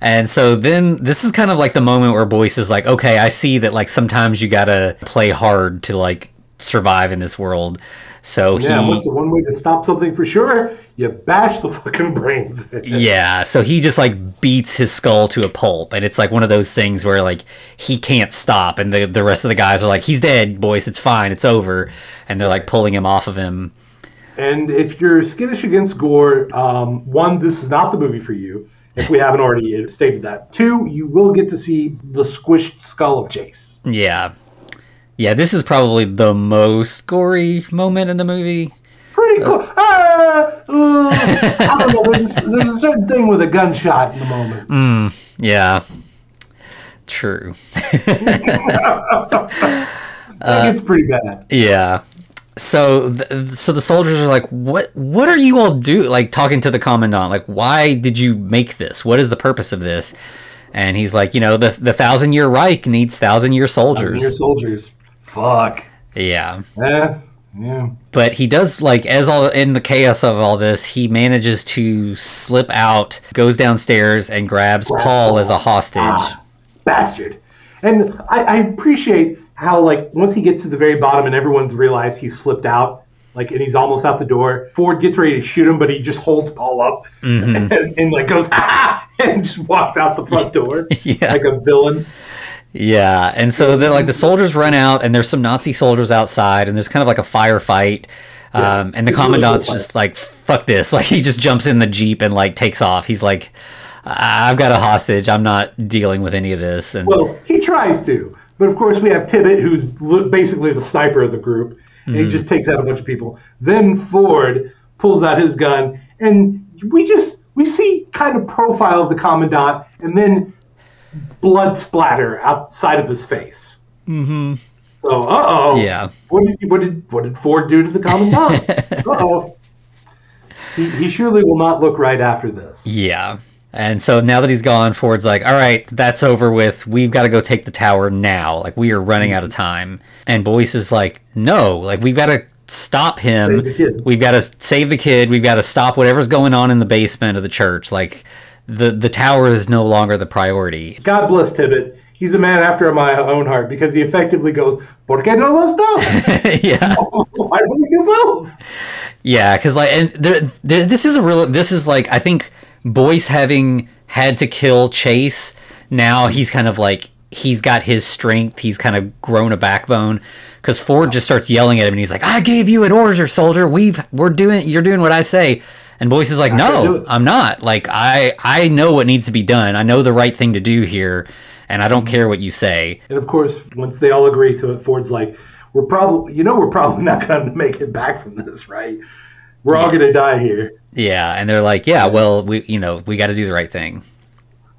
And so then this is kind of like the moment where Boyce is like, okay, I see that like sometimes you gotta play hard to like survive in this world. So yeah, he what's the one way to stop something for sure? You bash the fucking brains. Yeah, so he just like beats his skull to a pulp, and it's like one of those things where like he can't stop, and the the rest of the guys are like, "He's dead, boys. It's fine. It's over," and they're like pulling him off of him. And if you're skittish against gore, um, one, this is not the movie for you. If we haven't already stated that. Two, you will get to see the squished skull of Chase. Yeah, yeah. This is probably the most gory moment in the movie. Pretty cool. Ah, uh, I don't know. There's, there's a certain thing with a gunshot in the moment. Yeah, true. It's pretty bad. Yeah. So, th- so the soldiers are like, "What? What are you all do?" Like talking to the commandant, like, "Why did you make this? What is the purpose of this?" And he's like, "You know, the the thousand year Reich needs thousand year soldiers." soldiers. Fuck. Yeah, Yeah. Yeah. but he does like as all in the chaos of all this, he manages to slip out, goes downstairs, and grabs Paul as a hostage. Ah, bastard. And I, I appreciate how, like, once he gets to the very bottom and everyone's realized he's slipped out, like, and he's almost out the door, Ford gets ready to shoot him, but he just holds Paul up and, and, like, goes, ah, and just walks out the front door Yeah. like a villain. Yeah, and so then like the soldiers run out, and there's some Nazi soldiers outside, and there's kind of like a firefight. Um, and the It's a really commandant's just like, "Fuck this!" Like he just jumps in the jeep and like takes off. He's like, "I- "I've got a hostage. I'm not dealing with any of this." And Well, he tries to. But of course, we have Tibbet, who's basically the sniper of the group, and he just takes out a bunch of people. Then Ford pulls out his gun, and we just we see kind of profile of the commandant, and then blood splatter outside of his face. Mm-hmm. So, uh oh. Yeah. What did what did what did Ford do to the commandant? uh oh. He, he surely will not look right after this. yeah, and so now that he's gone, Ford's like, "All right, that's over with. We've got to go take the tower now. Like we are running out of time." And Boyce is like, "No, like we've got to." Stop him. Save the kid. We've got to save the kid. We've got to stop whatever's going on in the basement of the church. Like the the tower is no longer the priority. God bless Tibbet. He's a man after my own heart because he effectively goes, ¿Por qué no lo dos? yeah, Why don't we do both? yeah, because like, and there, there, this is a real. This is like I think Boyce having had to kill Chase. Now he's kind of like he's got his strength. He's kind of grown a backbone because Ford just starts yelling at him, and he's like, "I gave you an order, soldier. We've we're doing. You're doing what I say." And Boyce is like, "No. I'm not. Like I I know what needs to be done. I know the right thing to do here, and I don't mm-hmm. care what you say." And of course, once they all agree to it, Ford's like, "We're probably, you know, we're probably not going to make it back from this, right? We're all going to die here." Yeah, and they're like, "Yeah, well, we you know we got to do the right thing."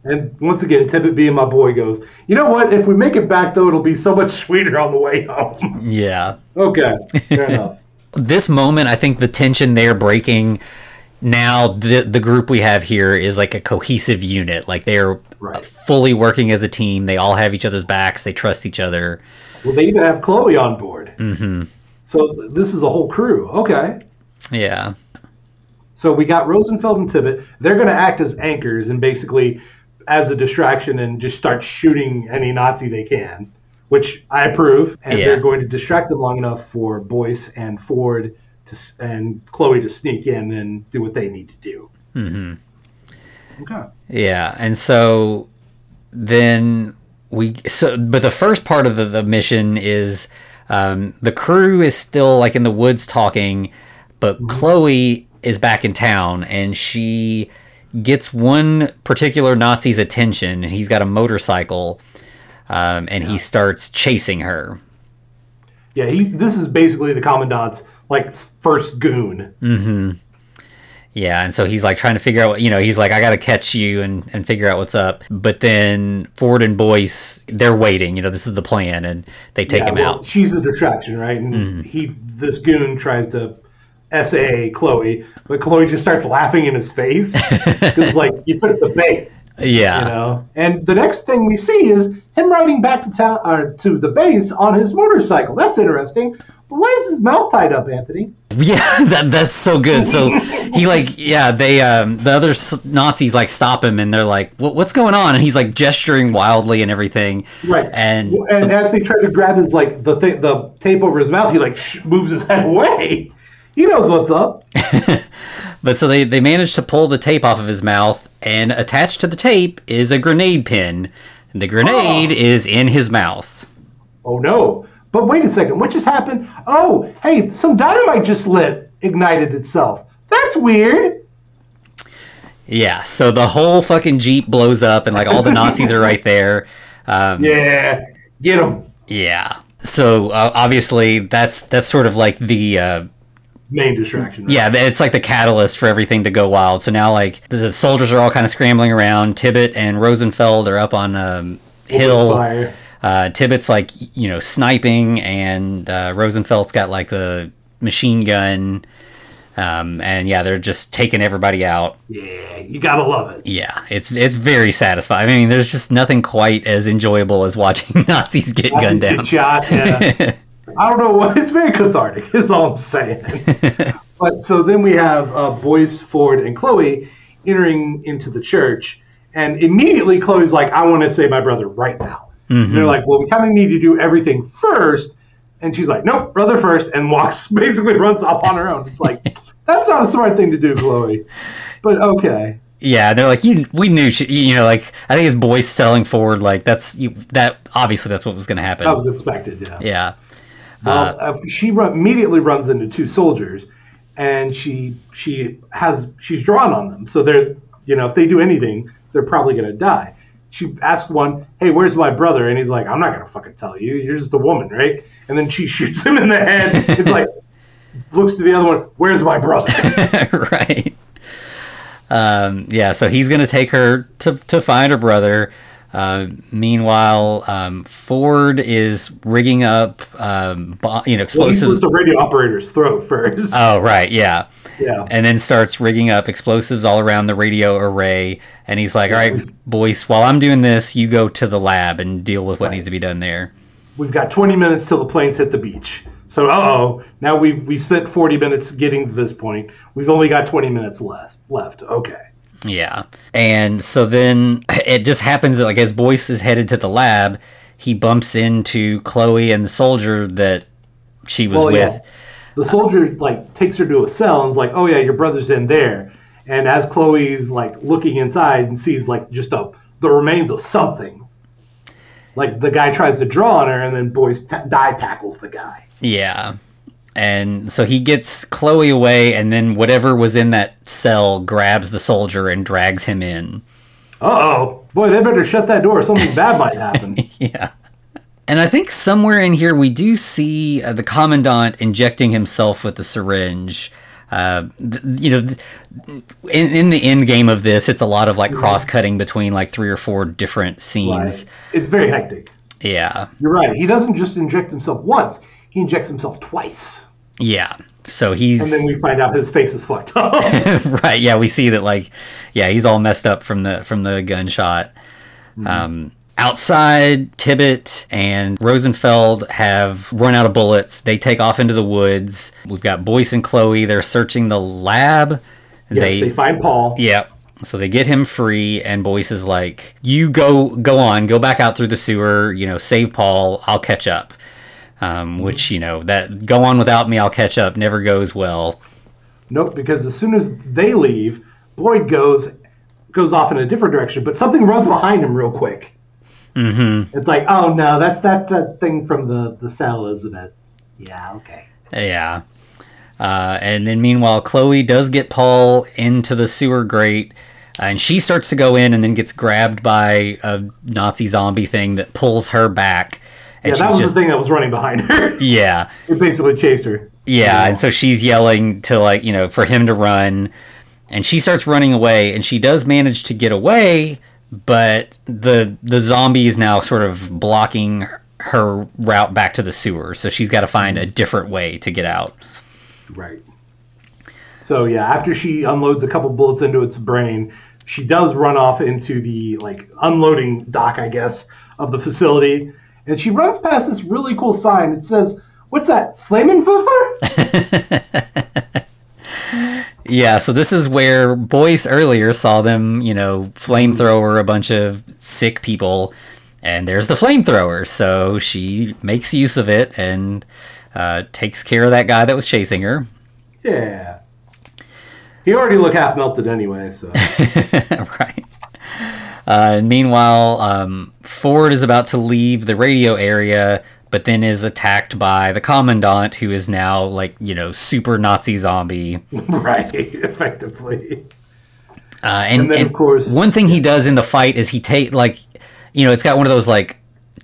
And once again, Tibbet being my boy goes, "You know what? If we make it back, though, it'll be so much sweeter on the way home." Yeah. okay, fair enough. this moment, I think the tension they're breaking now the the group we have here is like a cohesive unit. Like they're Right. fully working as a team. They all have each other's backs. They trust each other. Well, they even have Chloe on board. Mm-hmm. So this is a whole crew. Okay. Yeah. So we got Rosenfeld and Tibbet. They're going to act as anchors and basically as a distraction and just start shooting any Nazi they can, which I approve. And Yeah. they're going to distract them long enough for Boyce and Ford to, and Chloe to sneak in and do what they need to do. Mm-hmm. Okay. Yeah, and so then we so but the first part of the, the mission is um, the crew is still like in the woods talking, but Chloe is back in town and she gets one particular Nazi's attention and he's got a motorcycle um, and he starts chasing her. Yeah, he. This is basically the commandant's like first goon. Hmm. Yeah, and so he's like trying to figure out, what you know, he's like, I got to catch you and, and figure out what's up. But then Ford and Boyce, they're waiting. You know, this is the plan, and they take Yeah, him well, out. She's the distraction, right? And he, this goon, tries to SA Chloe, but Chloe just starts laughing in his face because, like, you took the bait, Yeah, you know. And the next thing we see is him riding back to town or to the base on his motorcycle. That's interesting. But why is his mouth tied up, Anthony? yeah, that that's so good. So he like, yeah, they um the other Nazis like stop him, and they're like, what, what's going on? And he's like gesturing wildly and everything. Right. And and so- as they try to grab his like the th- the tape over his mouth, he like sh- moves his head away. He knows what's up. But so they, they managed to pull the tape off of his mouth, and attached to the tape is a grenade pin. And the grenade Oh. is in his mouth. Oh no! But wait a second, what just happened? Oh, hey, some dynamite just lit, ignited itself. That's weird. Yeah, so the whole fucking Jeep blows up, and like all the Nazis are right there. Um, Yeah, get him. yeah. So uh, obviously that's that's sort of like the uh, Main distraction. right? yeah, it's like the catalyst for everything to go wild. So now like the soldiers are all kind of scrambling around. Tibbet and Rosenfeld are up on a hill. Fire. Uh, Tibbet's like you know sniping, and uh, Rosenfeld's got like the machine gun. Um, and yeah, they're just taking everybody out. Yeah, you gotta love it. Yeah, it's it's very satisfying. I mean, there's just nothing quite as enjoyable as watching Nazis get gunned Get down. shot. Yeah. I don't know what. It's very cathartic. Is all I'm saying. but so then we have uh, Boyce, Ford, and Chloe entering into the church, and immediately Chloe's like, "I want to save my brother right now." And they're like, "Well, we kind of need to do everything first. And she's like, "Nope, brother first, and walks basically runs off on her own. It's like that's not a smart thing to do, Chloe. But okay. Yeah, they're like, you. We knew, she, you know, like I think his voice selling forward, like that's you. That obviously that's what was going to happen. That was expected, yeah. yeah, Well, uh, she run, immediately runs into two soldiers, and she she has she's drawn on them. So they're you know if they do anything, they're probably gonna die. She asks one, "Hey, where's my brother?" And he's like, "I'm not gonna fucking tell you. You're just a woman, right?" And then she shoots him in the head. It's like looks to the other one, "Where's my brother?" right. Um, yeah, so he's gonna take her to to find her brother. Uh, meanwhile, um, Ford is rigging up, um, bo- you know, Well, he explosives. the radio operator's throat first. oh, right, yeah. yeah. and then starts rigging up explosives all around the radio array. And he's like, "All right, boys, while I'm doing this, you go to the lab and deal with what needs to be done there." We've got 20 minutes till the planes hit the beach. So, uh oh, now we've we spent 40 minutes getting to this point. We've only got 20 minutes left. Left. Okay. Yeah, and so then it just happens that like as Boyce is headed to the lab, he bumps into Chloe and the soldier that she was oh, Well, with. yeah. The soldier like takes her to a cell and's like, "Oh yeah, your brother's in there." And as Chloe's like looking inside and sees like just a the remains of something. like the guy tries to draw on her, and then Boyce t- dive tackles the guy. Yeah. And so he gets Chloe away, and then whatever was in that cell grabs the soldier and drags him in. Uh oh, boy, they better shut that door. Something bad might happen. Yeah. And I think somewhere in here we do see uh, the commandant injecting himself with the syringe. Uh, th- you know, th- in, in the end game of this, it's a lot of like cross cutting between like three or four different scenes. Right. It's very hectic. Yeah. You're right. He doesn't just inject himself once; he injects himself twice, Yeah. So he's. and then we find out his face is fucked up. right. Yeah we see that like yeah he's all messed up from the from the gunshot. Um outside tibbet and rosenfeld have run out of bullets. They take off into the woods. We've got boyce and chloe. They're searching the lab. Yes, they, they find Paul. yeah so they get him free and boyce is like you go go on. Go back out through the sewer. You know save paul. I'll catch up um, which you know that go on without me i'll catch up never goes well Nope, because as soon as they leave, Boyd goes goes off in a different direction, but something runs behind him real quick. Mm-hmm. It's like, oh no, that's that that thing from the the cell, isn't it? Yeah, okay. Yeah. Uh, and then meanwhile, Chloe does get Paul into the sewer grate, uh, and she starts to go in and then gets grabbed by a Nazi zombie thing that pulls her back. And Yeah, that was just, the thing that was running behind her. yeah, it basically chased her. yeah. And so she's yelling to, like, you know, for him to run. And she starts running away, and she does manage to get away, but the the zombie is now sort of blocking her route back to the sewer. So she's got to find a different way to get out. Right. So yeah, after she unloads a couple bullets into its brain, she does run off into the like unloading dock, I guess, of the facility, and she runs past this really cool sign. It says, "What's that? Flamin' Fuffer?" Yeah, so this is where Boyce earlier saw them, you know, flamethrower a bunch of sick people, and there's the flamethrower. So she makes use of it and uh, takes care of that guy that was chasing her. yeah. He already looked half melted anyway, so right. Uh, meanwhile, um, Ford is about to leave the radio area, but then is attacked by the commandant, who is now like you know super Nazi zombie. right, effectively. Uh, and, And then, of course- one thing he does in the fight is he take like, you know, it's got one of those like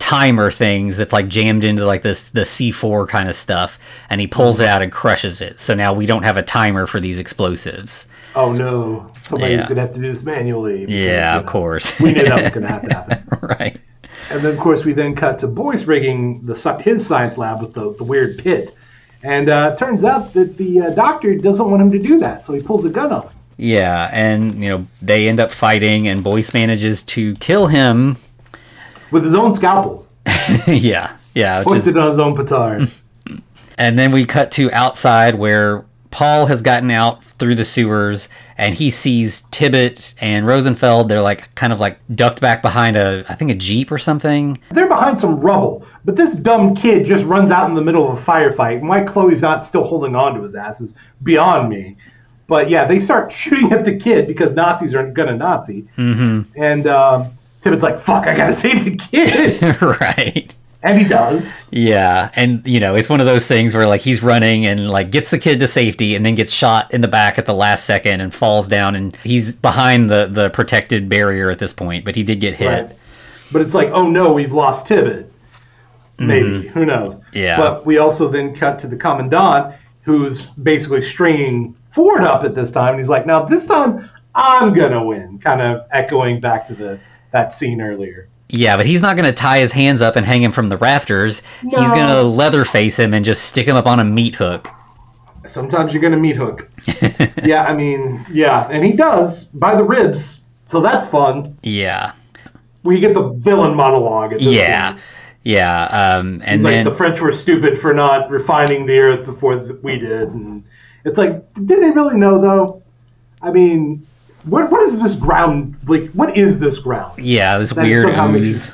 timer things that's like jammed into like this the C4 kind of stuff, and he pulls it out and crushes it. So now we don't have a timer for these explosives. Oh no, somebody's Yeah. gonna have to do this manually. Yeah, of course. We knew that was gonna have to happen. right. And then, of course, we then cut to Boyce rigging the his science lab with the, the weird pit. And uh, it turns out that the uh, doctor doesn't want him to do that, so he pulls a gun on him. Yeah, and you know they end up fighting, and Boyce manages to kill him. With his own scalpel, yeah, yeah. hoisted on his own petard. And then we cut to outside where Paul has gotten out through the sewers and he sees Tibbet and Rosenfeld. They're like kind of like ducked back behind a, I think a Jeep or something. They're behind some rubble, but this dumb kid just runs out in the middle of a firefight. And why Chloe's not still holding on to his ass is beyond me. But yeah, they start shooting at the kid because Nazis are gonna Nazi. Mm-hmm. And um, Tibbet's like, "Fuck, I gotta save the kid," right. and he does. Yeah. And, you know, it's one of those things where like he's running and like gets the kid to safety and then gets shot in the back at the last second and falls down. And he's behind the, the protected barrier at this point, but he did get hit. Right. But it's like, oh no, we've lost Tibbet. Maybe. Who knows? Mm-hmm. Yeah. But we also then cut to the commandant who's basically stringing Ford up at this time. And he's like, now this time I'm going to win. Kind of echoing back to the that scene earlier. Yeah, but he's not going to tie his hands up and hang him from the rafters. He's going to leather face him and just stick him up on a meat hook. Sometimes you're going to meat Hook. yeah, I mean, yeah. And he does by the ribs. So that's fun. Yeah. We get the villain monologue. At this Yeah. point. Yeah. Um, and It's like then, the French were stupid for not refining the earth before we did, and it's like, did they really know though? I mean, what what is this ground like? What is this ground? yeah, this that weird ooze.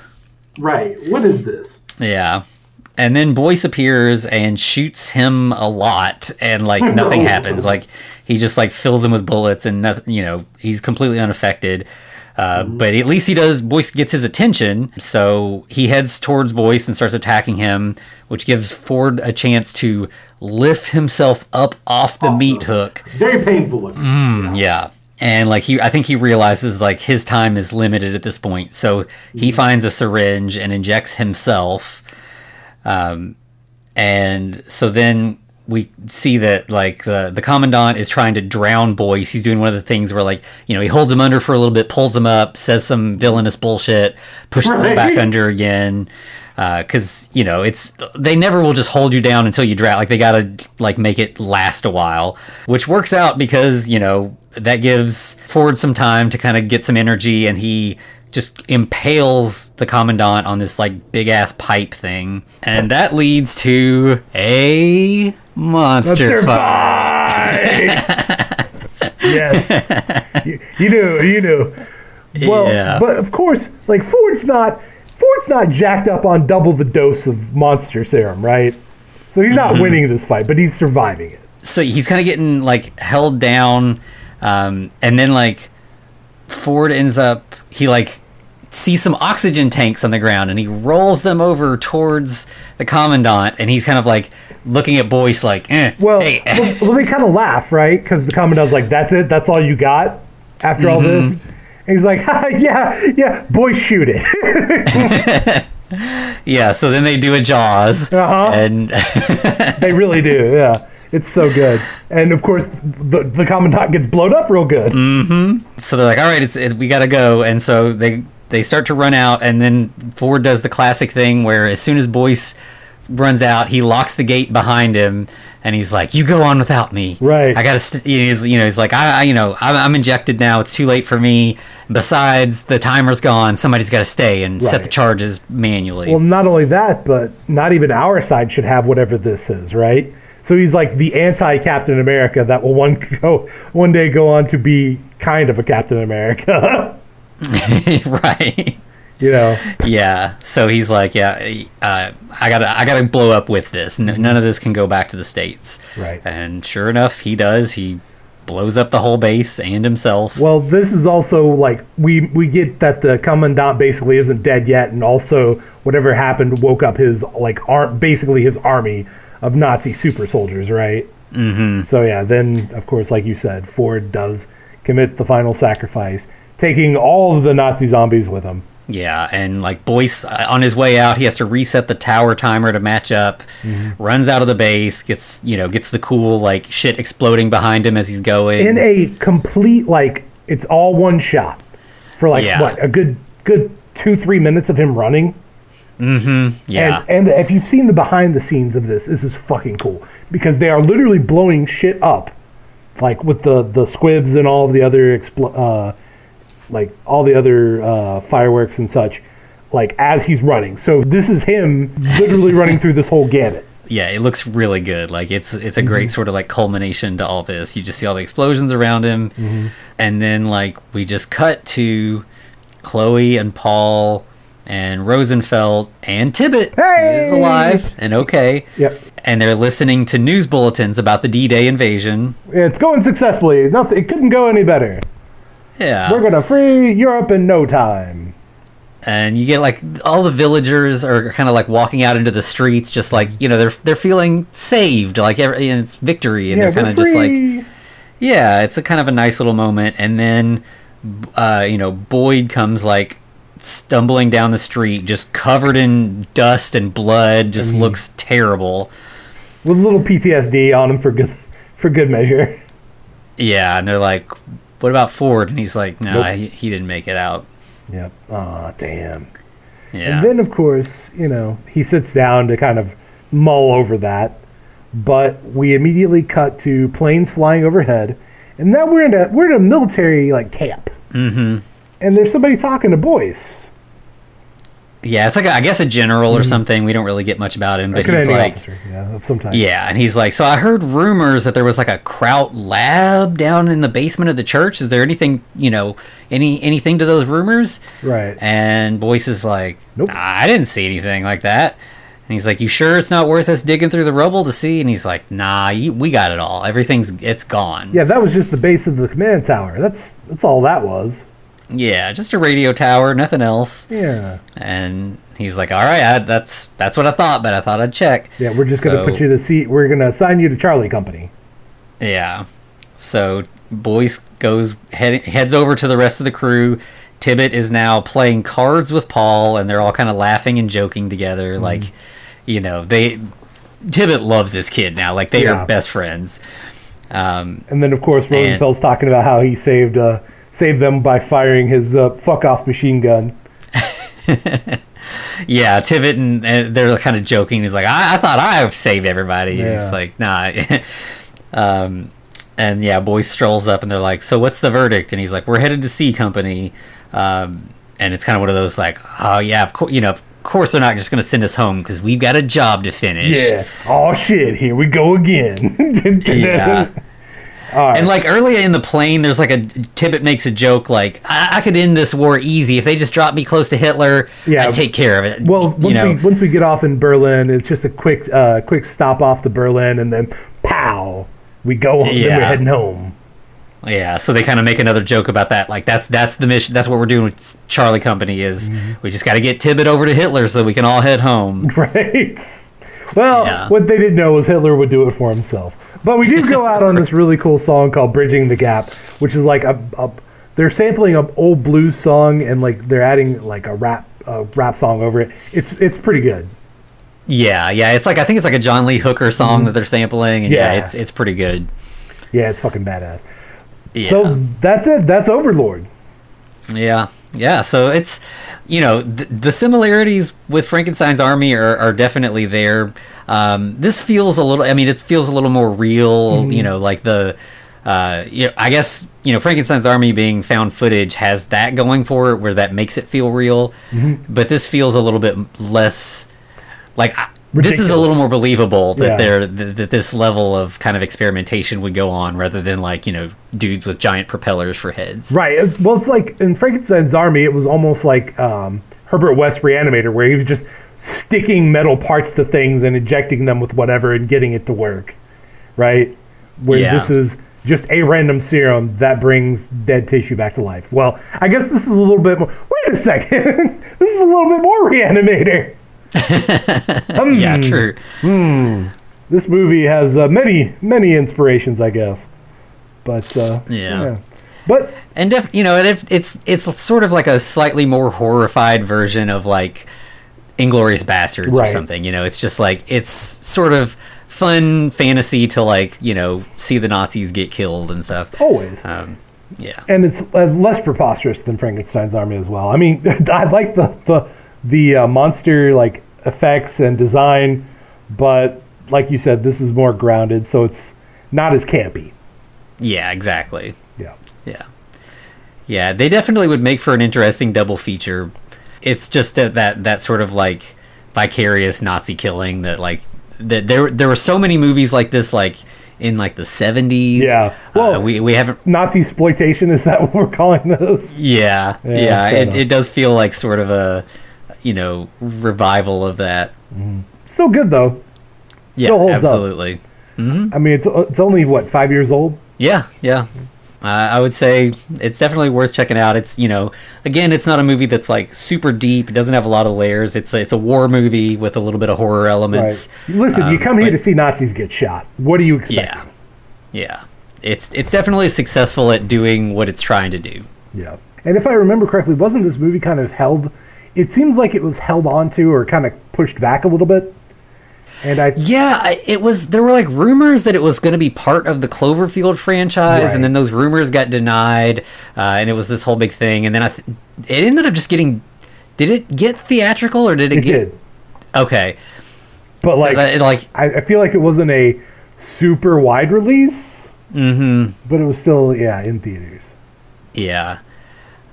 Right. What is this? Yeah. And then Boyce appears and shoots him a lot, and like nothing happens. Like he just like fills him with bullets, and nothing. You know, he's completely unaffected. Uh, but at least he does. Boyce gets his attention, so he heads towards Boyce and starts attacking him, which gives Ford a chance to lift himself up off the meat hook. Very painful looking. Yeah. And like he I think he realizes like his time is limited at this point. So he finds a syringe and injects himself. Um and so then we see that like the the commandant is trying to drown Boyce. He's doing one of the things where like, you know, he holds him under for a little bit, pulls him up, says some villainous bullshit, pushes him back under again. because you know it's they never will just hold you down until you drown. Like they gotta like make it last a while, which works out because you know that gives Ford some time to kind of get some energy, and he just impales the commandant on this like big ass pipe thing, and that leads to a monster Monster fight. yes. you, you knew, you knew. Well, Yeah. but of course, like Ford's not Ford's not jacked up on double the dose of monster serum, right? So he's not Mm-hmm. winning this fight, but he's surviving it. so he's kind of getting like held down um, and then like ford ends up he like sees some oxygen tanks on the ground and he rolls them over towards the commandant and he's kind of like looking at boyce like eh, Well, hey. well, they kind of laugh, right? Because the commandant's like, "That's it. That's all you got after all Mm-hmm. this." And he's like, "Yeah, yeah, boy, shoot it." yeah so then they do a jaws Uh-huh. and they really do. Yeah, it's so good. And of course, the the commandant gets blown up real good. Mm-hmm. so they're like all right it's it, we gotta go and so they they start to run out and then ford does the classic thing where as soon as boyce runs out he locks the gate behind him and he's like you go on without me Right. i gotta st-, he's, you know he's like I, I you know I'm, I'm injected now it's too late for me besides the timer's gone somebody's gotta stay and set the charges manually Well, not only that, but not even our side should have whatever this is, right? So he's like the anti Captain America that will one go one day go on to be kind of a Captain America. right you know, Yeah. So he's like, yeah, uh, I gotta, I gotta blow up with this. N- none of this can go back to the states. Right. And sure enough, he does. He blows up the whole base and himself. Well, this is also like we we get that the commandant basically isn't dead yet, and also whatever happened woke up his like ar- basically his army of Nazi super soldiers, right? Mm-hmm. So yeah, then of course, like you said, Ford does commit the final sacrifice, taking all of the Nazi zombies with him. yeah. And like Boyce, uh, on his way out, he has to reset the tower timer to match up. Mm-hmm. Runs out of the base, gets you know, gets the cool like shit exploding behind him as he's going. in a complete like it's all one shot for like Yeah. what a good good two three minutes of him running. Yeah. And, and if you've seen the behind the scenes of this, this is fucking cool because they are literally blowing shit up, like with the the squibs and all the other expl- uh, like all the other uh, fireworks and such, like as he's running. So this is him literally running through this whole gamut. yeah, it looks really good. Like it's it's a Mm-hmm. great sort of like culmination to all this. You just see all the explosions around him, Mm-hmm. and then like we just cut to Chloe and Paul and Rosenfeld and Tibbet Hey! is alive and okay. Yep. And they're listening to news bulletins about the D-Day invasion. It's going successfully. Nothing. It couldn't go any better. Yeah. We're gonna free Europe in no time. and you get like all the villagers are kind of like walking out into the streets just like you know they're they're feeling saved like every, and it's victory and Yeah, they're kind of just like. Yeah, it's a kind of a nice little moment, and then, uh, you know, Boyd comes like stumbling down the street, just covered in dust and blood, just looks terrible. with a little PTSD on him for good for good measure. Yeah, and they're like, "What about Ford?" And he's like, "No, Nope. he, he didn't make it out." Yep. Aw, damn. Yeah, And then, of course, you know, he sits down to kind of mull over that. But we immediately cut to planes flying overhead, and now we're in a we're in a military like camp. Mm-hmm. And there's somebody talking to Boyce. yeah, it's like a, I guess a general or hmm. something. We don't really get much about him, but he's like, officer, yeah. Yeah, and he's like, so I heard rumors that there was like a Kraut lab down in the basement of the church. Is there anything, you know, any anything to those rumors? Right. And Boyce is like, Nope. I didn't see anything like that. And he's like, "You sure it's not worth us digging through the rubble to see?" And he's like, "Nah, you, we got it all. Everything's it's gone." Yeah, that was just the base of the command tower. That's that's all that was. Yeah, just a radio tower, nothing else. Yeah. And he's like, "All right, I, that's that's what I thought, but I thought I'd check." Yeah, we're just gonna put you to seat. We're gonna assign you to Charlie Company. Yeah. So Boyce goes head, heads over to the rest of the crew. Tibbet is now playing cards with Paul, and they're all kind of laughing and joking together. Mm-hmm. Like, you know, they Tibbet loves this kid now. Like they Yeah. are best friends. Um, And then of course Rosenfeld's talking about how he saved uh, saved them by firing his uh, fuck off machine gun. yeah, Tibbet and, and they're kind of joking. He's like, I, I thought I saved everybody. Yeah. He's like, nah. um, and yeah, Boyce strolls up and they're like, so what's the verdict? And he's like, we're headed to C Company. Um, and it's kind of one of those like, oh yeah, of course, you know, of course they're not just going to send us home because we've got a job to finish. Yeah. Oh shit! Here we go again. Yeah. Right. And like earlier in the plane, there's like a Tibbet makes a joke like, I, I could end this war easy if they just dropped me close to Hitler. Yeah. I'd take care of it. well, once you know, we once we get off in Berlin, it's just a quick uh, quick stop off to Berlin, and then pow, we go. Then Yeah. we're heading home. Yeah, so they kind of make another joke about that. Like that's that's the mission. That's what we're doing with Charlie Company is Mm-hmm. we just got to get Tibbet over to Hitler so we can all head home. Right. Well, Yeah. what they didn't know was Hitler would do it for himself. But we do go out on this really cool song called "Bridging the Gap," which is like a, a they're sampling an old blues song and like they're adding like a rap a rap song over it. It's it's pretty good. Yeah, yeah, it's like I think it's like a John Lee Hooker song that they're sampling, and yeah, Mm-hmm. Yeah. it's it's pretty good. Yeah, it's fucking badass. Yeah, So that's it. That's Overlord. yeah, yeah. So it's you know th- the similarities with Frankenstein's Army are, are definitely there. Um, this feels a little. I mean, it feels a little more real. Mm-hmm. You know, like the. Uh, you know, I guess you know Frankenstein's Army being found footage has that going for it, where that makes it feel real. Mm-hmm. But this feels a little bit less like I, this is a little more believable that Yeah. there that, that this level of kind of experimentation would go on rather than like you know dudes with giant propellers for heads. Right. Well, it's like in Frankenstein's Army, it was almost like um, Herbert West Reanimator, where he was just sticking metal parts to things and injecting them with whatever and getting it to work. Right. Where Yeah. this is just a random serum that brings dead tissue back to life. Well, I guess this is a little bit more. Wait a second. this is a little bit more Reanimator. Hmm. Yeah, true. Hmm. This movie has uh, many, many inspirations, I guess. But uh, Yeah. But And if you know, if it's it's sort of like a slightly more horrified version of like Inglorious Bastards or something. You know, it's just like it's sort of fun fantasy to like you know see the Nazis get killed and stuff. always. Um, yeah. and it's uh, less preposterous than Frankenstein's army as well. I mean, I like the the the uh, monster like effects and design, but like you said, this is more grounded, so it's not as campy. Yeah, exactly. Yeah, Yeah. Yeah, they definitely would make for an interesting double feature. It's just that that, that sort of like vicarious Nazi killing that like that there there were so many movies like this like in like the 70s. Yeah. Well, Well- we we haven't Nazi exploitation is that what we're calling this? yeah. Yeah, Yeah, it, it does feel like sort of a you know, revival of that. Mm-hmm. Still good though. Yeah, Still holds up. absolutely. Mm-hmm. I mean, it's it's only what five years old. Yeah, yeah. Uh, I would say it's definitely worth checking out. It's you know, again, it's not a movie that's like super deep. It doesn't have a lot of layers. It's a, it's a war movie with a little bit of horror elements. Right. Listen, you Um, come here to see Nazis get shot. What do you expect? Yeah, yeah. It's it's definitely successful at doing what it's trying to do. Yeah. And if I remember correctly, wasn't this movie kind of held? It seems like it was held onto or kind of pushed back a little bit. And I Yeah, it was. There were like rumors that it was going to be part of the Cloverfield franchise, Right. and then those rumors got denied, uh, and it was this whole big thing. And then I, th- it ended up just getting. Did it get theatrical or did it, it get? did, Okay, but like I, like I, I feel like it wasn't a super wide release, hmm but it was still yeah in theaters, yeah.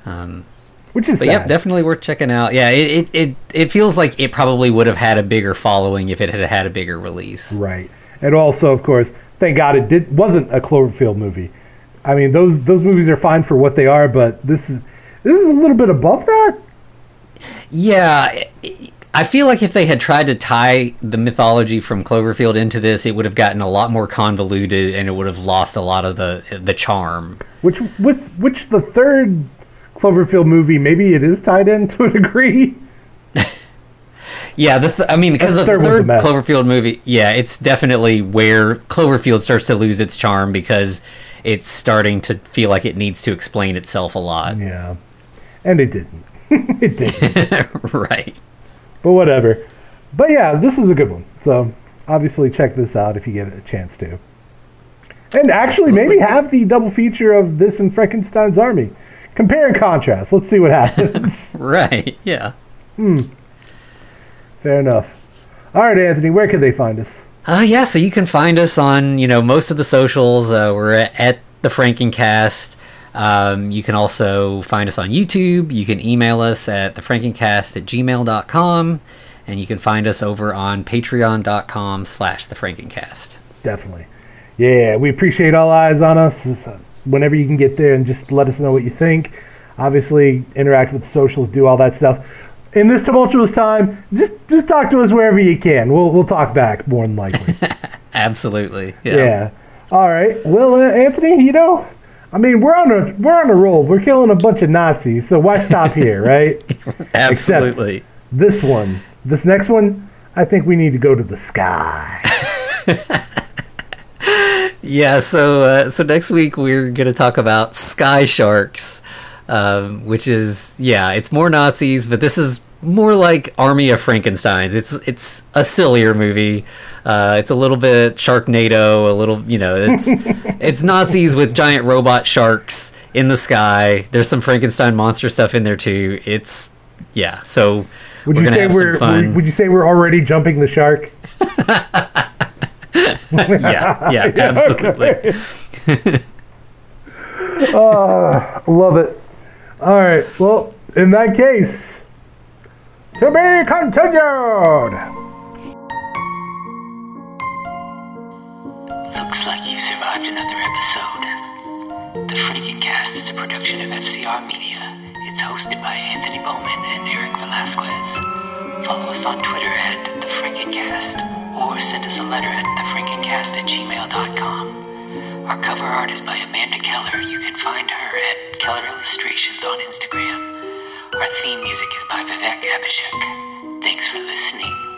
Um, which is but sad. yep, definitely worth checking out. Yeah, it, it, it, it feels like it probably would have had a bigger following if it had had a bigger release. right. And also, of course, thank God it did wasn't a Cloverfield movie. I mean, those those movies are fine for what they are, but this is this is a little bit above that. Yeah, i- feel like if they had tried to tie the mythology from Cloverfield into this, it would have gotten a lot more convoluted and it would have lost a lot of the the charm. Which with which the third Cloverfield movie, maybe it is tied in to a degree. Yeah, the th- I mean, because The the third third. Cloverfield movie, yeah, it's definitely where Cloverfield starts to lose its charm because it's starting to feel like it needs to explain itself a lot. Yeah, and it didn't. it didn't. right. but whatever. But yeah, this is a good one. So obviously check this out if you get a chance to. And actually, maybe have the double feature of this and Frankenstein's Army. Compare and contrast. Let's see what happens. Right. Yeah. Hmm. Fair enough. All right, Anthony, where can they find us? Uh, yeah, so you can find us on, you know, most of the socials. Uh, we're at, at the Frankencast. Um, you can also find us on YouTube. You can email us at thefrankencast at gmail.com. And you can find us over on patreon.com slash thefrankencast. Definitely. Yeah, we appreciate all eyes on us. Whenever you can get there and just let us know what you think. Obviously, interact with socials, do all that stuff. In this tumultuous time, just just talk to us wherever you can. We'll we'll talk back more than likely. Absolutely. Yeah. yeah. All right. Well, uh, Anthony, you know, I mean, we're on a we're on a roll. We're killing a bunch of Nazis, so why stop here, right? Absolutely. This one, this next one, I think we need to go to the sky. Yeah, so uh, so next week we're gonna talk about Sky Sharks, um, which is yeah, it's more Nazis, but this is more like Army of Frankenstein's. It's it's a sillier movie. Uh, it's a little bit Sharknado, a little you know, it's it's Nazis with giant robot sharks in the sky. There's some Frankenstein monster stuff in there too. It's yeah, so Would we're you gonna say have we're some fun. would, would you say we're already jumping the shark? yeah, yeah, absolutely. Uh, love it. All right. Well, in that case, to be continued. Looks like you survived another episode. The Frankencast is a production of FCR Media. It's hosted by Anthony Bowman and Eric Velazquez. Follow us on Twitter at The Frankencast or send us a letter at thefrankencast at gmail.com. Our cover art is by Amanda Keller. You can find her at Keller Illustrations on Instagram. Our theme music is by Vivek Abhishek. Thanks for listening.